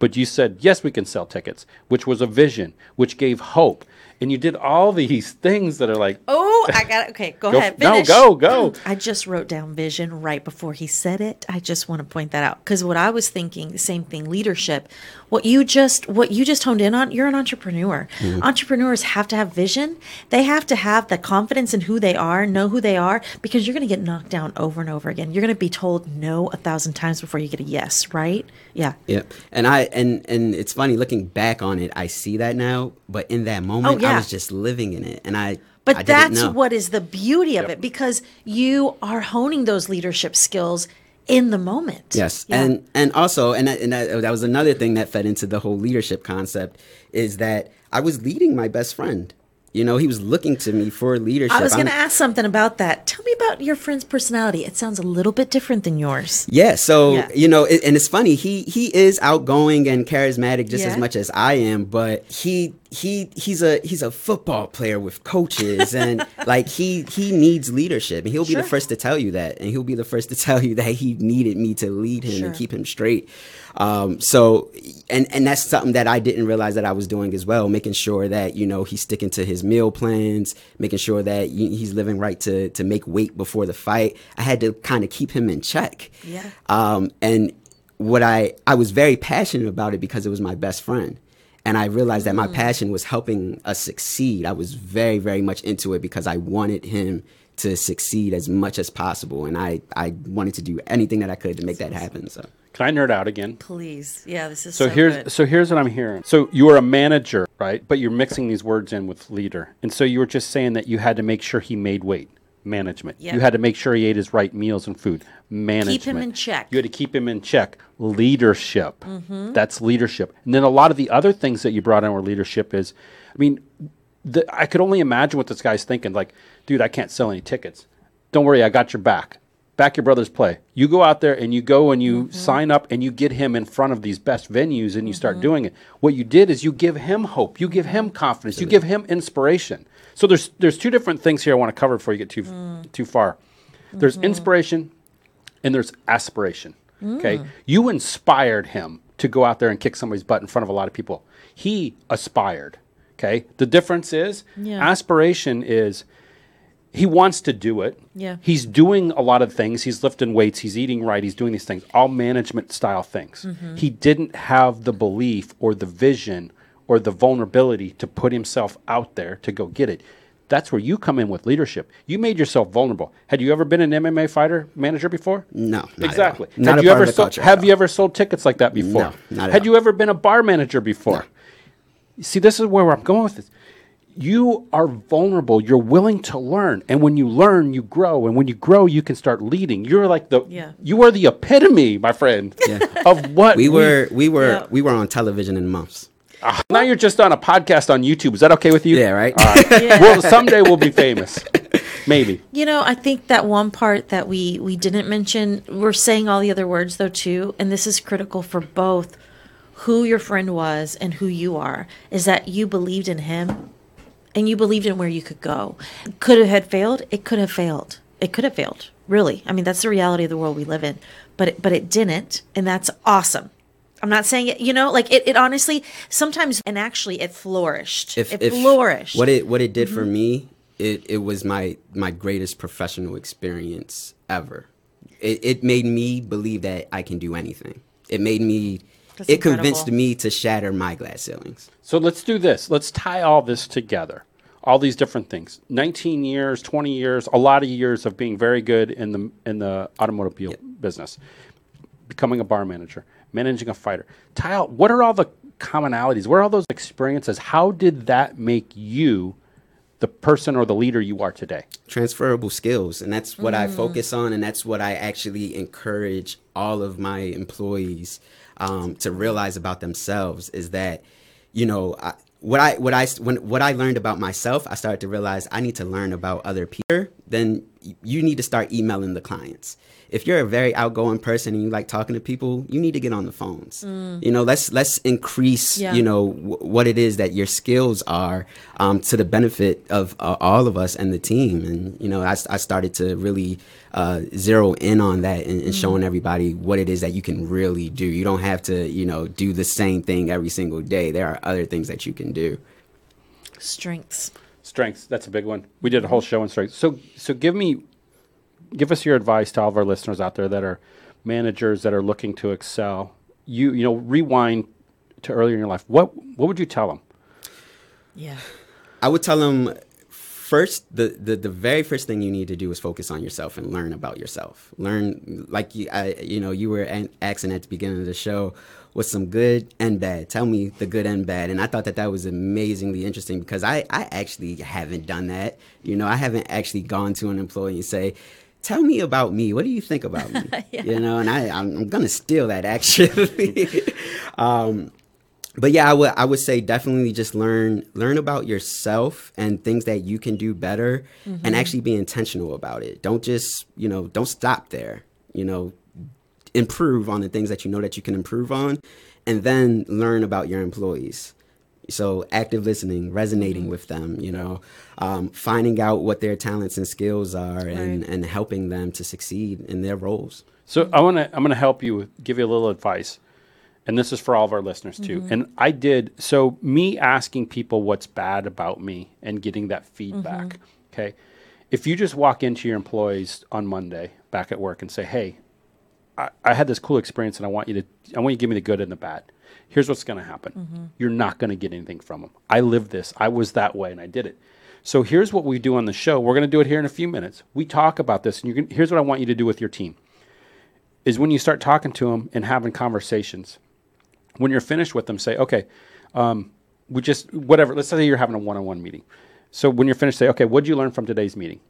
but you said yes, we can sell tickets, which was a vision, which gave hope. And you did all these things that are like, Oh, I [laughs] got it. Okay, go, Go- ahead. no, go, go. I just wrote down vision right before he said it. I just want to point that out because what I was thinking, the same thing, leadership. What you just what you just honed in on, you're an entrepreneur. Mm-hmm. Entrepreneurs have to have vision. They have to have the confidence in who they are, know who they are, because you're going to get knocked down over and over again. You're going to be told no a thousand times before you get a yes, right? Yeah. yeah And I and and it's funny looking back on it, I see that now, but in that moment Oh, yeah. I was just living in it and I But I didn't that's know. what is the beauty of Yep. it because you are honing those leadership skills in the moment. Yes, Yeah. and and also, and that, and that, that was another thing that fed into the whole leadership concept is that I was leading my best friend. You know, he was looking to me for leadership. I was going to ask something about that. Tell me about your friend's personality. It sounds a little bit different than yours. Yeah, so Yeah. you know, it, and it's funny. He he is outgoing and charismatic just Yeah. as much as I am, but he he he's a he's a football player with coaches, and [laughs] like he he needs leadership, and he'll be the first to tell you that, and he'll be the first to tell you that he needed me to lead him Sure. and keep him straight. Um, so and and that's something that I didn't realize that I was doing as well, making sure that you know he's sticking to his meal plans, making sure that he's living right to to make weight before the fight. I had to kind of keep him in check. Yeah. Um, and what I I was very passionate about it because it was my best friend. And I realized that my Mm. passion was helping us succeed. I was very, very much into it because I wanted him to succeed as much as possible. And I, I wanted to do anything that I could to make that happen. So can I nerd out again? Please. Yeah, this is So, so, here's good. so here's what I'm hearing. So you are a manager, right? But you're mixing these words in with leader, and so you were just saying that you had to make sure he made weight. Management. Yeah. You had to make sure he ate his right meals and food. Management. Keep him in check. You had to keep him in check. Leadership. Mm-hmm. That's leadership. And then a lot of the other things that you brought in were leadership is, I mean, the, I could only imagine what this guy's thinking. Like, dude, I can't sell any tickets. Don't worry, I got your back. Back your brother's play. You go out there and you go and you sign up and you get him in front of these best venues and you start doing it. What you did is you give him hope, you give him confidence, you give him inspiration. So there's there's two different things here I want to cover before you get too mm. too far. There's mm-hmm. inspiration and there's aspiration. Okay, mm. you inspired him to go out there and kick somebody's butt in front of a lot of people. He aspired. Okay, the difference is Yeah. aspiration is he wants to do it. Yeah. he's doing a lot of things. He's lifting weights. He's eating right. He's doing these things, all management style things. Mm-hmm. He didn't have the belief or the vision or the vulnerability to put himself out there to go get it. That's where you come in with leadership. You made yourself vulnerable. Had you ever been an MMA fighter manager before? No, not at all. exactly. Not Had a you part ever of the sold, culture have you ever sold tickets like that before? No, not at Had all. you ever been a bar manager before? See, this is where I'm going with this. You are vulnerable. You're willing to learn, and when you learn, you grow. And when you grow, you can start leading. You're like the Yeah. you are the epitome, my friend, of what we were we were Yeah. we were on television in months. Ah, now you're just on a podcast on YouTube. Is that okay with you? Yeah, right. All right. [laughs] Well, someday we'll be famous. [laughs] Maybe. You know, I think that one part that we we didn't mention, we're saying all the other words though too, and this is critical for both who your friend was and who you are, is that you believed in him and you believed in where you could go. Could it have failed? It could have failed. It could have failed. Really. I mean, that's the reality of the world we live in. But it, but it didn't, and that's awesome. I'm not saying it, you know, like it, it honestly sometimes and actually it flourished. if, it if flourished. What it what it did for Mm-hmm. me, it, it was my my greatest professional experience ever. It, it made me believe that I can do anything. It made me. That's it convinced me to shatter my glass ceilings. So let's do this. Let's tie all this together. All these different things. 19 years, 20 years, a lot of years of being very good in the in the automobile business. Becoming a bar manager, managing a fighter. Tie out what are all the commonalities? What are all those experiences? How did that make you the person or the leader you are today? transferable skills and that's what Mm. i focus on and that's what i actually encourage all of my employees um, to realize about themselves is that you know I, what i what i when what i learned about myself i started to realize i need to learn about other people then you need to start emailing the clients. If you're a very outgoing person and you like talking to people you need to get on the phones. You know let's let's increase Mm. Yeah. you know w- what it is that your skills are um, to the benefit of uh, all of us and the team. And you know I started to really uh, zero in on that and, and showing everybody what it is that you can really do. You don't have to you know do the same thing every single day. There are other things that you can do. Strengths. Strengths. That's a big one. We did a whole show on strengths. So, so give me, give us your advice to all of our listeners out there that are managers that are looking to excel. You, you know, rewind to earlier in your life. What, what would you tell them? Yeah. I would tell them first the, the the very first thing you need to do is focus on yourself and learn about yourself. Learn like you I, you know you were an- asking at the beginning of the show what's some good and bad. Tell me the good and bad. And I thought that that was amazingly interesting because I I actually haven't done that. You know, I haven't actually gone to an employee and say tell me about me. What do you think about me? [laughs] You know, and I, I'm, I'm gonna steal that actually. [laughs] um, but yeah, I would I would say definitely just learn learn about yourself and things that you can do better, and actually be intentional about it. Don't just you know don't stop there. You know, improve on the things that you know that you can improve on, and then learn about your employees. So active listening, resonating mm-hmm. with them, you know, um, finding out what their talents and skills are, and, and helping them to succeed in their roles. So I want to I'm going to help you give you a little advice. And this is for all of our listeners too. Mm-hmm. And I did so me asking people what's bad about me and getting that feedback. Mm-hmm. Okay. If you just walk into your employees on Monday back at work and say, "Hey, I, I had this cool experience and I want you to I want you to give me the good and the bad. Here's what's going to happen. You're not going to get anything from them. I lived this. I was that way and I did it. So here's what we do on the show. We're going to do it here in a few minutes. We talk about this and you can here's what I want you to do with your team. Is when you start talking to them and having conversations. When you're finished with them, say, "Okay, um, we just whatever. Let's say you're having a one-on-one meeting. So when you're finished, say, "Okay, what did you learn from today's meeting?"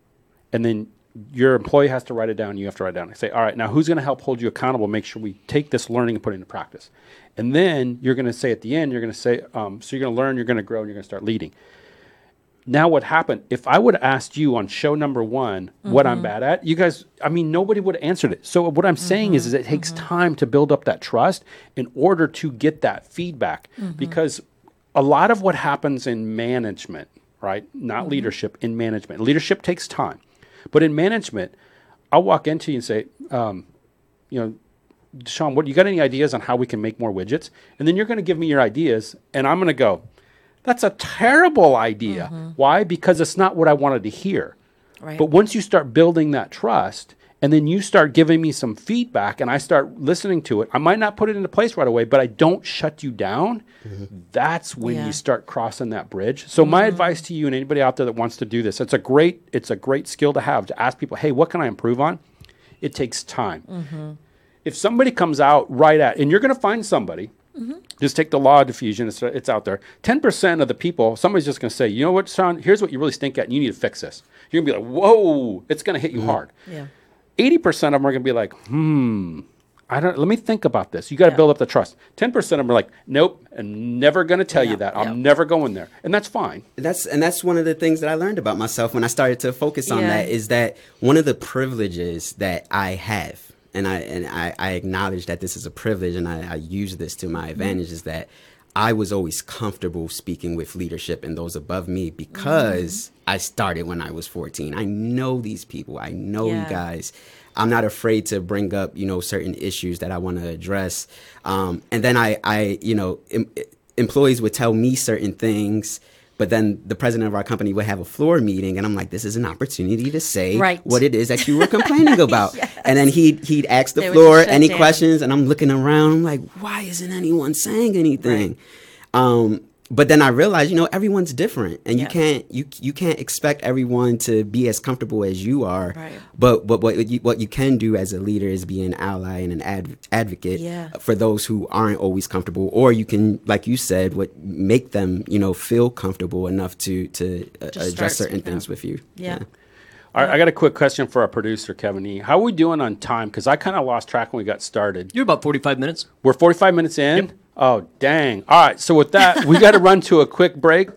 and then your employee has to write it down. You have to write it down. and say, all right, now who's going to help hold you accountable? Make sure we take this learning and put it into practice. And then you're going to say at the end, you're going to say, um, so you're going to learn, you're going to grow, and you're going to start leading. Now, what happened? If I would have asked you on show number one what I'm mm-hmm. bad at, you guys, I mean, nobody would have answered it. So what I'm saying is, is it takes mm-hmm. time to build up that trust in order to get that feedback. Mm-hmm. Because a lot of what happens in management, right? Not leadership, in management. Leadership takes time. But in management, I'll walk into you and say, um, you know, Sean, what you got any ideas on how we can make more widgets? And then you're going to give me your ideas, and I'm going to go, that's a terrible idea. Why? Because it's not what I wanted to hear. Right. But once you start building that trust, and then you start giving me some feedback, and I start listening to it, I might not put it into place right away, but I don't shut you down. Mm-hmm. That's when Yeah. you start crossing that bridge. So my mm-hmm. advice to you and anybody out there that wants to do this, it's a great, it's a great skill to have to ask people, hey, what can I improve on? It takes time mm-hmm. if somebody comes out right at, and you're going to find somebody, just take the law of diffusion, it's, it's out there. 10% of the people, somebody's just going to say, you know what, Sean, here's what you really stink at, and you need to fix this. You're going to be like, whoa, it's going to hit you hard. Yeah. 80% of them are going to be like, hmm, I don't, let me think about this. You got to Yeah. build up the trust. 10% of them are like, nope, I'm never going to tell Yeah, you that. I'm never going there. And that's fine. that's and that's one of the things that I learned about myself when I started to focus on Yeah. that is that one of the privileges that I have and I and I, I acknowledge that this is a privilege and I, I use this to my advantage is that I was always comfortable speaking with leadership and those above me because I started when I was 14. I know these people. I know Yeah. you guys. I'm not afraid to bring up, you know, certain issues that I want to address. Um, and then I, I, you know, em- employees would tell me certain things, but then the president of our company would have a floor meeting, and I'm like, this is an opportunity to say Right. what it is that you were complaining [laughs] about. And then he'd he'd ask the They floor any down. questions, and I'm looking around, I'm like, why isn't anyone saying anything? Um, but then I realized, you know, everyone's different, and you can't you you can't expect everyone to be as comfortable as you are. Right. But but what you, what you can do as a leader is be an ally and an ad, advocate Yeah. for those who aren't always comfortable, or you can, like you said, what make them you know feel comfortable enough to to uh, address certain things with you. Yeah. All right, I got a quick question for our producer, Kevin E. How are we doing on time? Because I kind of lost track when we got started. You're about 45 minutes. We're 45 minutes in. Oh, dang. All right. So, with that, we got to [laughs] run to a quick break.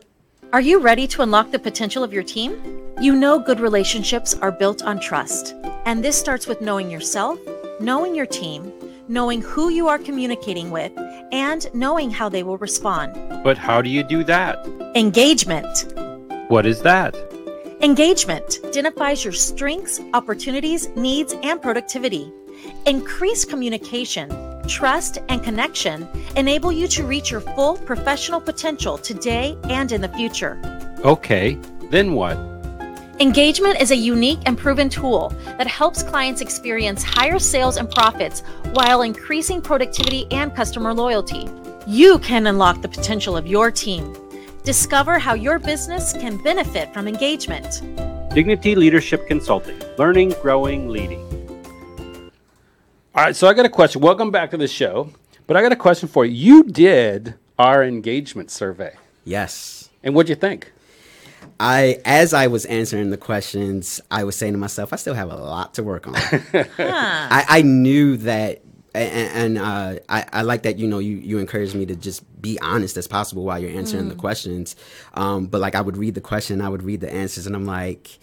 Are you ready to unlock the potential of your team? You know good relationships are built on trust. And this starts with knowing yourself, knowing your team, knowing who you are communicating with, and knowing how they will respond. But how do you do that? Engagement. What is that? Engagement identifies your strengths, opportunities, needs, and productivity. Increased communication, trust, and connection enable you to reach your full professional potential today and in the future. Okay, then what? Engagement is a unique and proven tool that helps clients experience higher sales and profits while increasing productivity and customer loyalty. You can unlock the potential of your team. Discover how your business can benefit from engagement. Dignity Leadership Consulting, learning, growing, leading. All right, so I got a question. Welcome back to the show. But I got a question for you. You did our engagement survey. Yes. And what'd you think? I, as I was answering the questions, I was saying to myself, I still have a lot to work on. [laughs] I, I knew that, and, and uh, I, I like that. You know, you you encouraged me to just be honest as possible while you're answering the questions. Um, but like, I would read the question, I would read the answers, and I'm like,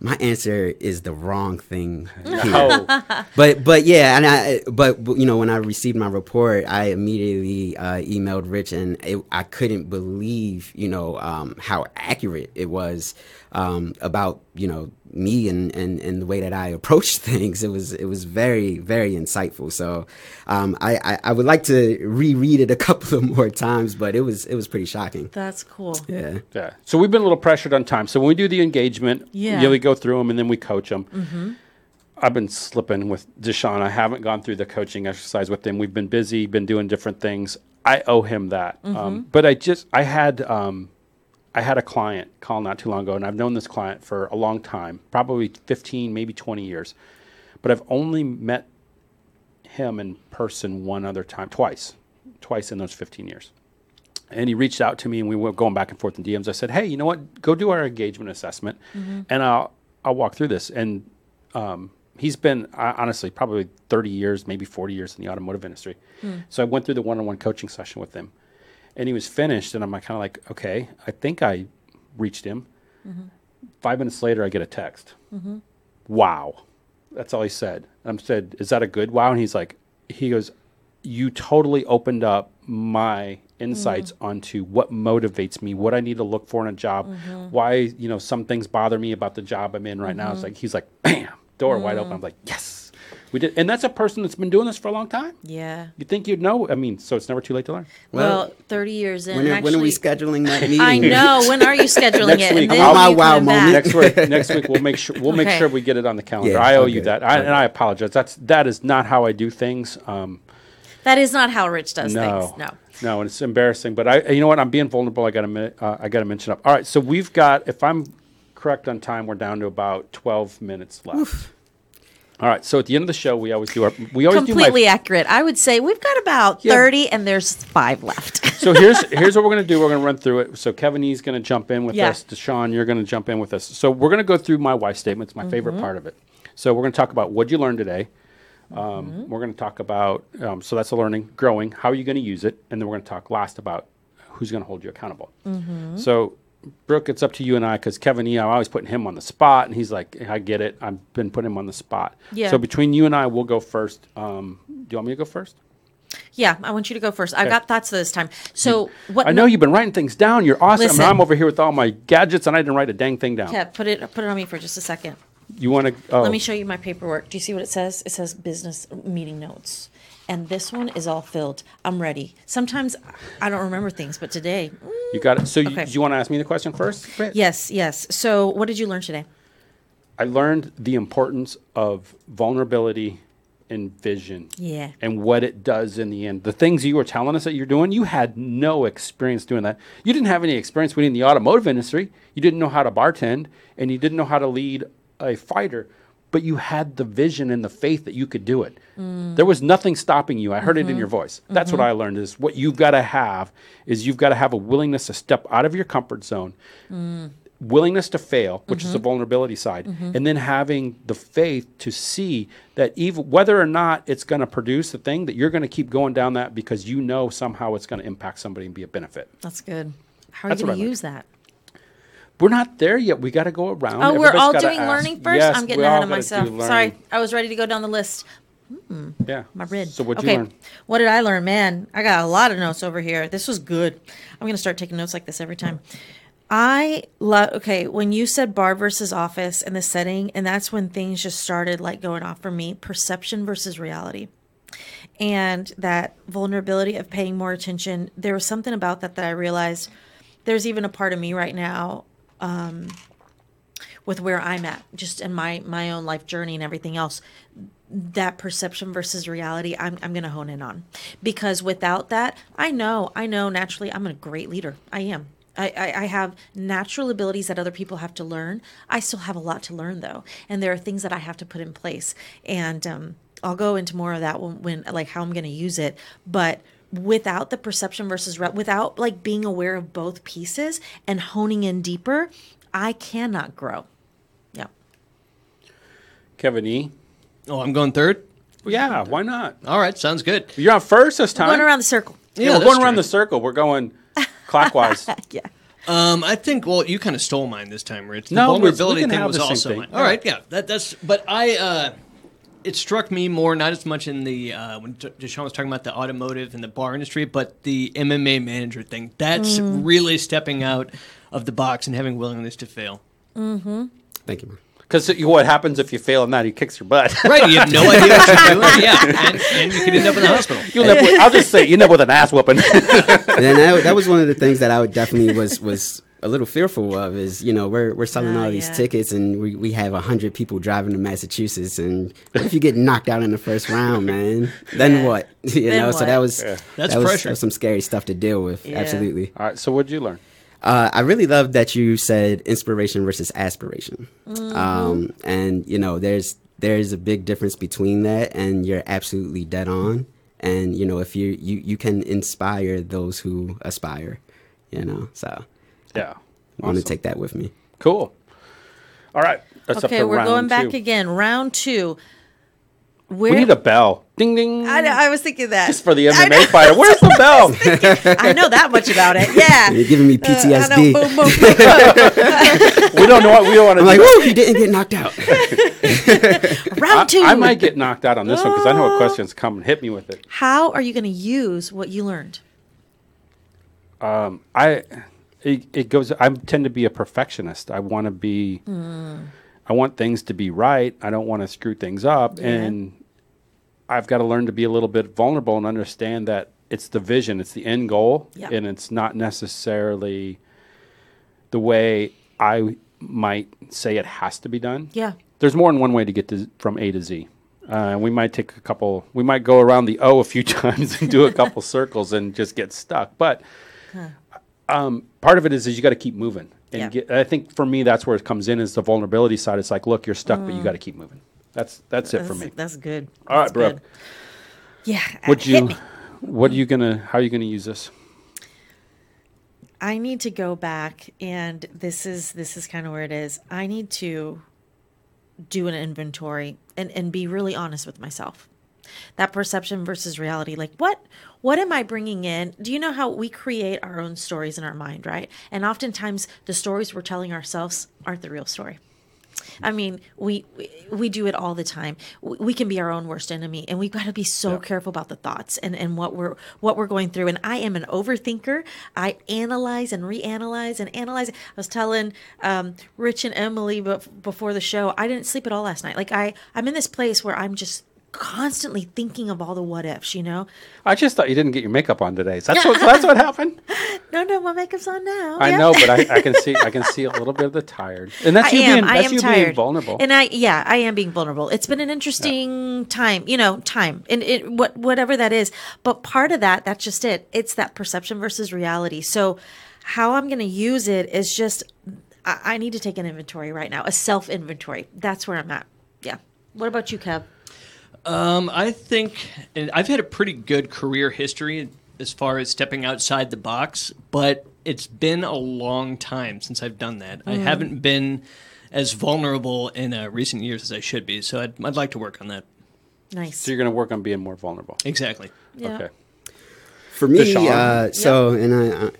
my answer is the wrong thing. Oh, [laughs] but but yeah, and I but you know when I received my report, I immediately uh, emailed Rich, and it, I couldn't believe you know um, how accurate it was um, about you know me and, and and the way that I [laughs] approach things. It was it was very very insightful. So um, I, I I would like to reread it a [laughs] couple of more times, but it was it was pretty shocking. That's cool. Yeah. yeah. So we've been a little pressured on time. So when we do the engagement, Yeah. yeah, we go through them and then we coach them. I've been slipping with Deshaun. I haven't gone through the coaching exercise with him. We've been busy, been doing different things. I owe him that. Um, but I just, I had, um, I had a client call not too long ago, and I've known this client for a long time, probably 15, maybe 20 years. But I've only met him in person one other time, twice, twice in those 15 years. And he reached out to me, and we were going back and forth in DMs. I said, "Hey, you know what? Go do our engagement assessment, and I'll I'll walk through this." And um, he's been uh, honestly probably 30 years, maybe 40 years in the automotive industry. So I went through the one-on-one coaching session with him, and he was finished, and I'm kind of like, "Okay, I think I reached him." Mm-hmm. Five minutes later, I get a text. Mm-hmm. Wow, that's all he said. And I said, "Is that a good wow?" And he's like, he goes, "You totally opened up my insights mm. onto what motivates me, what I need to look for in a job, mm-hmm. why you know some things bother me about the job I'm in right now." It's like he's like, "Bam, door wide open." Mm. I'm like, "Yes, we did." And that's a person that's been doing this for a long time. Yeah. You think you'd know? I mean, so it's never too late to learn. Well, Well, 30 years in. When are, when are we scheduling that [laughs] meeting? I know. When are you [laughs] scheduling Next it? week. And On then my you wow moment. next week, [laughs] next week we'll make sure we'll make sure we get it on the calendar. Yeah, I owe you that, I, okay. and I apologize. That's that is not how I do things. Um, That is not how Rich does no, things. No. no, and it's embarrassing. But I, you know what? I'm being vulnerable. I got to, uh, I got to mention up. All right, so we've got, if I'm correct on time, we're down to about 12 minutes left. All right, so at the end of the show, we always do our, we always Completely do my. accurate. I would say we've got about Yeah. 30 and there's five left. [laughs] So here's here's what we're gonna do. We're gonna run through it. So Kevin E's gonna jump in with Yeah. us. Deshaun, you're gonna jump in with us. So we're gonna go through my why statement. It's my Mm-hmm. favorite part of it. So we're gonna talk about what you learned today. Um, Mm-hmm. We're going to talk about, um, so that's a learning, growing, how are you going to use it? And then we're going to talk last about who's going to hold you accountable. Mm-hmm. So, Brooke, it's up to you and I because Kevin, you know, I always putting him on the spot, and he's like, I get it. I've been putting him on the spot. Yeah. So, between you and I, we'll go first. Um, do you want me to go first? yeah, I want you to go first. I've got thoughts this time. So what I know you've been writing things down. You're awesome. Listen. And I'm over here with all my gadgets, and I didn't write a dang thing down. Yeah, put it put it on me for just a second. You want to? Oh, Let me show you my paperwork. Do you see what it says? It says business meeting notes. And this one is all filled. I'm ready. Sometimes I don't remember things, but today, mm, you got it. So, you, Okay. do you want to ask me the question first? Yes, yes. So, what did you learn today? I learned the importance of vulnerability and vision. Yeah. And what it does in the end. The things you were telling us that you're doing, you had no experience doing that. You didn't have any experience within the automotive industry. You didn't know how to bartend and you didn't know how to lead a fighter, but you had the vision and the faith that you could do it. There was nothing stopping you. I heard it in mm-hmm. your voice. Mm-hmm. That's what I learned is what you've got to have is you've got to have a willingness to step out of your comfort zone mm. willingness to fail, which is the mm-hmm. vulnerability side, and then having the faith to see that even whether or not it's going to produce the thing that you're going to keep going down that because you know somehow it's going to impact somebody and be a benefit. That's good. How are That's you going to ure that? We're not there yet. We got to go around. Oh, we're all doing ask. learning first? Yes, I'm getting ahead of myself. Sorry, I was ready to go down the list. Hmm, yeah. My brid. So what'd okay. you learn? What did I learn? Man, I got a lot of notes over here. This was good. I'm going to start taking notes like this every time. I love, okay, when you said bar versus office and the setting, and that's when things just started like going off for me perception versus reality. And that vulnerability of paying more attention, there was something about that that I realized there's even a part of me right now um, with where I'm at, just in my my own life journey and everything else. That perception versus reality, I'm I'm gonna hone in on because without that, I know I know naturally I'm a great leader. I am. I, I, I have natural abilities that other people have to learn. I still have a lot to learn though, and there are things that I have to put in place. And um, I'll go into more of that when, when like how I'm going to use it. But without the perception versus re- without like being aware of both pieces and honing in deeper, I cannot grow. Yeah. Kevin E. Oh, I'm going third. Yeah, why not? All right, sounds good. You're on first this time. Going around the circle. Yeah, we're that's going around the circle. We're going clockwise. [laughs] Yeah. Um, I think. Well, you kind of stole mine this time, Rich. The No, we- we vulnerability can thing have was the same also thing. mine. All right, yeah, that, that's. But I, uh, it struck me more not as much in the uh, when D- Deshaun was talking about the automotive and the bar industry, but the MMA manager thing. That's really stepping out of the box and having willingness to fail. Mm-hmm. Thank you. Because what happens if you fail in that? He kicks your butt. Right, you have no [laughs] idea what you're doing. Yeah, and, and you could end up in the hospital. You'll end up with, I'll just say you end up with an ass whooping. [laughs] and that, that was one of the things that I would definitely was was a little fearful of is you know we're we're selling Ah, all these yeah. tickets and we, we have a hundred people driving to Massachusetts and if you get knocked out in the first round, [laughs] man? Then Yeah. what? [laughs] You Then know, so that was That's that was, pressure. that was some scary stuff to deal with. Yeah. Absolutely. All right. So what'd you learn? Uh, I really love that you said inspiration versus aspiration, Mm-hmm. um, and you know there's there's a big difference between that, and you're absolutely dead on. And you know if you you you can inspire those who aspire, you know. So Yeah. I want to take that with me. Cool. All right. That's up Okay, we're round going back two. again. Round two. Where We need a bell. Ding ding. I, know, I was thinking that. Just for the MMA fighter. Where's the bell? I know that much about it. Yeah. [laughs] You're giving me Uh, I know. PTSD. Boom, boom, boom, boom. [laughs] we don't know what we don't want to I'm like, do. he didn't get knocked out. [laughs] Round two. I, I might get knocked out on this one because I know a questions coming. hit me with it. How are you going to use what you learned? Um, I it, it goes. I tend to be a perfectionist. I want to be. I want things to be right. I don't want to screw things up, and I've got to learn to be a little bit vulnerable and understand that it's the vision, it's the end goal, Yeah. and it's not necessarily the way I might say it has to be done. Yeah. There's more than one way to get to, from A to Z. Uh, we might take a couple. We might go around the O a few [laughs] times and do a couple [laughs] circles and just get stuck. But um, part of it is, is you got to keep moving. And Yeah. get, I think for me, that's where it comes in is the vulnerability side. It's like, look, you're stuck, but you got to keep moving. That's that's it for Mm. Me. that's good. All right, That's Brooke. good. Yeah. What you? me. What are you gonna? How are you gonna use this? I need to go back and this is this is kind of where it is. I need to do an inventory and, and be really honest with myself. That perception versus reality. Like what what am I bringing in? Do you know how we create our own stories in our mind, right? And oftentimes the stories we're telling ourselves aren't the real story. I mean, we we, we do it all the time. We, we can be our own worst enemy, and we've got to be so careful about the thoughts and, and what we're what we're going through. And I am an overthinker. I analyze and reanalyze and analyze. I was telling um, Rich and Emily before the show, I didn't sleep at all last night. Like I I'm in this place where I'm just constantly thinking of all the what ifs. You know? I just thought you didn't get your makeup on today. So That's [laughs] what that's what happened. No, no, my makeup's on now. I know, but I, I can [laughs] see I can see a little bit of the tired, and that's I you am. being I that's am you tired. being vulnerable. And I, yeah, I am being vulnerable. It's been an interesting time, you know, time, and it what whatever that is. But part of that, that's just it. It's that perception versus reality. So, how I'm going to use it is just, I, I need to take an inventory right now, a self inventory. That's where I'm at. Yeah. What about you, Kev? Um, I think, and I've had a pretty good career history as far as stepping outside the box, but it's been a long time since I've done that. I haven't been as vulnerable in uh, recent years as I should be, so I'd, I'd like to work on that. Nice. so you're going to work on being more vulnerable. Exactly. Yeah. Okay. For me, uh, so and I, uh,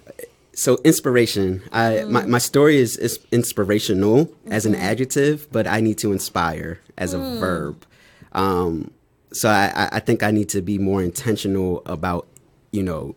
so inspiration. I my, my story is, is inspirational as an adjective, but I need to inspire as a verb. Um, so I, I- I think I need to be more intentional about you know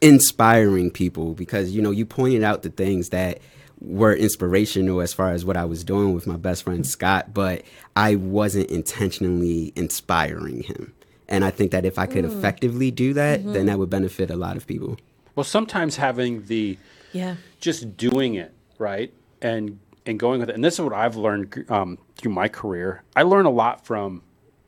inspiring people because you know you pointed out the things that were inspirational as far as what I was doing with my best friend Scott, but I wasn't intentionally inspiring him. And I think that if I could effectively do that, then that would benefit a lot of people. Well, sometimes having the Yeah. just doing it right and and going with it, and this is what I've learned um, through my career. I learn a lot from.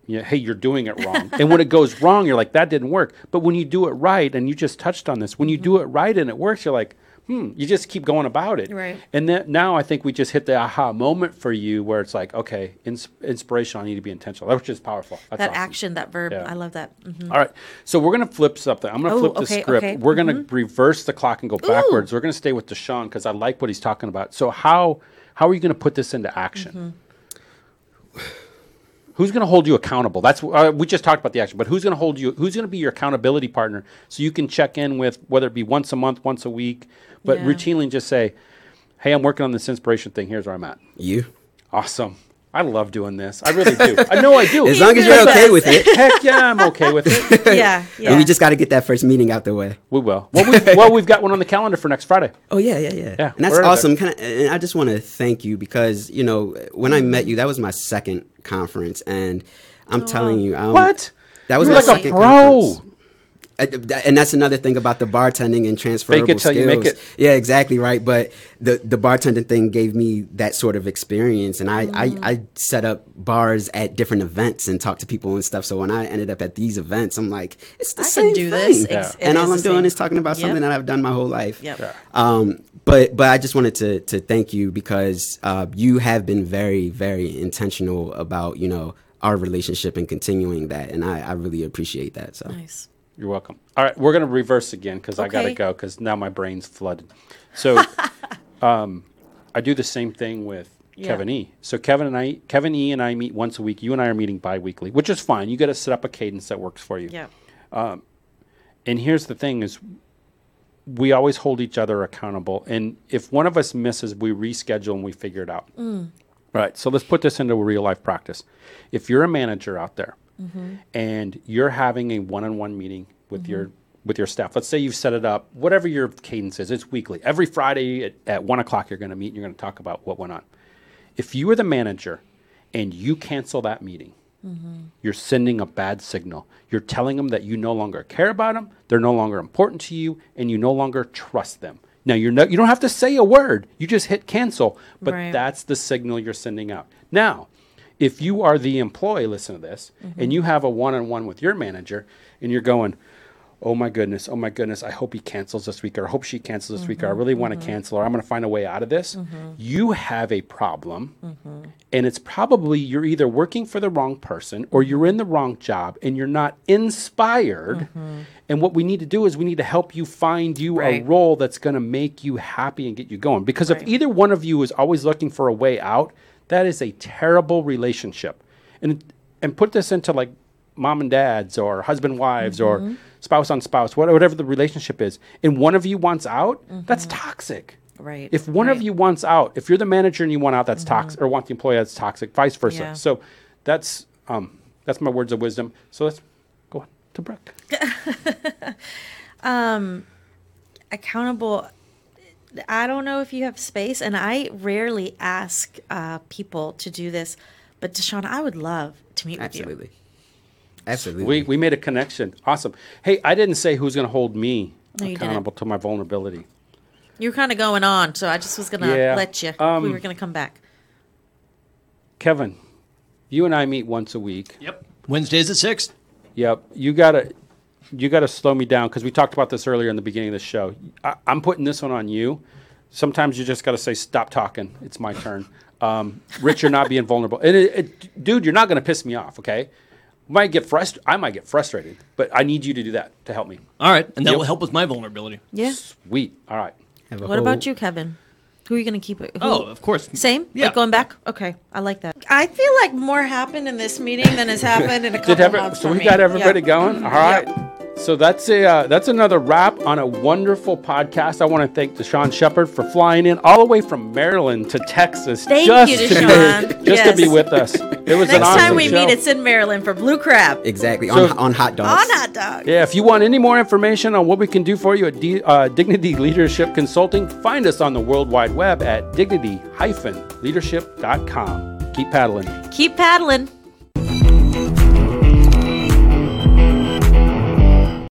You know, hey, you're doing it wrong. and when it goes [laughs] wrong, you're like, that didn't work. But when you do it right, and you just touched on this, when you do it right and it works, you're like, hmm, you just keep going about it. Right. And then now I think we just hit the aha moment for you where it's like, okay, ins- inspiration, I need to be intentional. That's just powerful. That's That awesome. action, that verb. Yeah. I love that. Mhm. All right. So we're going to flip something. I'm going to Oh, flip the script. okay. We're going to reverse the clock and go backwards. We're going to stay with Deshaun because I like what he's talking about. So how how are you going to put this into action? Who's going to hold you accountable? That's uh, we just talked about the action, but who's going to hold you? Who's going to be your accountability partner so you can check in with whether it be once a month, once a week, but Yeah. routinely just say, "Hey, I'm working on this inspiration thing. Here's where I'm at." You. Awesome. I love doing this. I really do. I know I do. [laughs] As long as you're okay with it. [laughs] Heck yeah, I'm okay with it. Yeah. [laughs] Yeah. And we just got to get that first meeting out the way. We will. Well, we, well, we've got one on the calendar for next Friday. Oh yeah, yeah, yeah. Yeah, and that's awesome. Kind of, and I just want to thank you because you know when I met you, that was my second conference, and I'm telling you, um, What? That was You're my like a second pro. conference. Th- And that's another thing about the bartending and transferable Fake it till skills. you make it. Yeah, exactly right. But the the bartending thing gave me that sort of experience, and I, I I set up bars at different events and talk to people and stuff. So when I ended up at these events, I'm like, it's the I can same do thing. this. Ex- it And is all I'm doing same. is talking about something Yep. that I've done my whole life. Yep. Yeah. Um, but but I just wanted to to thank you because uh, you have been very very intentional about you know our relationship and continuing that, and I, I really appreciate that. So Nice. You're welcome. All right, we're going to reverse again because I got to go because now my brain's flooded. So, [laughs] um, I do the same thing with Yeah. Kevin E. So Kevin and I, Kevin E. and I meet once a week. You and I are meeting bi-weekly, which is fine. You got to set up a cadence that works for you. Yeah. And here's the thing: is we always hold each other accountable, and if one of us misses, we reschedule and we figure it out. Right. So let's put this into a real life practice. If you're a manager out there Mm-hmm. and you're having a one-on-one meeting with mm-hmm. your with your staff, let's say you've set it up, whatever your cadence is, it's weekly. Every Friday at, at one o'clock, you're going to meet and you're going to talk about what went on. If you are the manager and you cancel that meeting, mm-hmm. you're sending a bad signal. You're telling them that you no longer care about them, they're no longer important to you, and you no longer trust them. Now you're no, you don't have to say a word. You just hit cancel, but Right. that's the signal you're sending out. Now, if you are the employee, listen to this, and mm-hmm. you have a one-on-one with your manager, and you're going, "Oh my goodness, oh my goodness, I hope he cancels this week, or I hope she cancels this week, or I mm-hmm, really want to mm-hmm. cancel, or I'm going to find a way out of this." You have a problem, and it's probably you're either working for the wrong person or you're in the wrong job and you're not inspired. And what we need to do is we need to help you find you Right. a role that's going to make you happy and get you going. Because if either one of you is always looking for a way out, that is a terrible relationship. And and put this into like mom and dads or husband wives or spouse on spouse, whatever the relationship is. And one of you wants out, that's toxic. Right, If one of you wants out, if you're the manager and you want out, that's toxic, or want the employee that's toxic, vice versa. Yeah. So that's um, that's my words of wisdom. So let's go on to Brooke. [laughs] um, accountable i don't know if you have space and i rarely ask uh, people to do this but deshaun i would love to meet with you absolutely, absolutely. We we made a connection. Awesome. Hey, I didn't say who's going to hold me No, accountable to my vulnerability. you were kind of going on so i just was gonna Yeah, let you um, we were gonna come back Kevin, you and I meet once a week. Yep. Wednesdays at 6. Yep. You gotta you gotta slow me down because we talked about this earlier in the beginning of the show. I, I'm putting this one on you. Sometimes you just gotta say, "Stop talking. It's my turn." Um, Rich, you're not being vulnerable, and it, it, dude, you're not gonna piss me off. Okay. Might get frust- I might get frustrated, but I need you to do that to help me. All right. And that Yep. will help with my vulnerability. yeah Sweet. All right. What whole- about you kevin who are you gonna keep it who- Oh, of course. Same? Yeah. Like going back? Okay. I like that. I feel like more happened in this meeting than has happened in a couple Did every, months so we me. got everybody Yeah. going. All right. So that's a uh, that's another wrap on a wonderful podcast. I want to thank Deshaun Shepard for flying in all the way from Maryland to Texas Thank just you, to Deshaun. be, just to be [laughs] with us. It was an Next awesome time we show. meet, it's in Maryland for Blue Crab. exactly So- on, on hot dogs. On hot dog. Yeah, if you want any more information on what we can do for you at D, uh, Dignity Leadership Consulting, find us on the World Wide Web at dignity-leadership.com. Keep paddling. Keep paddling.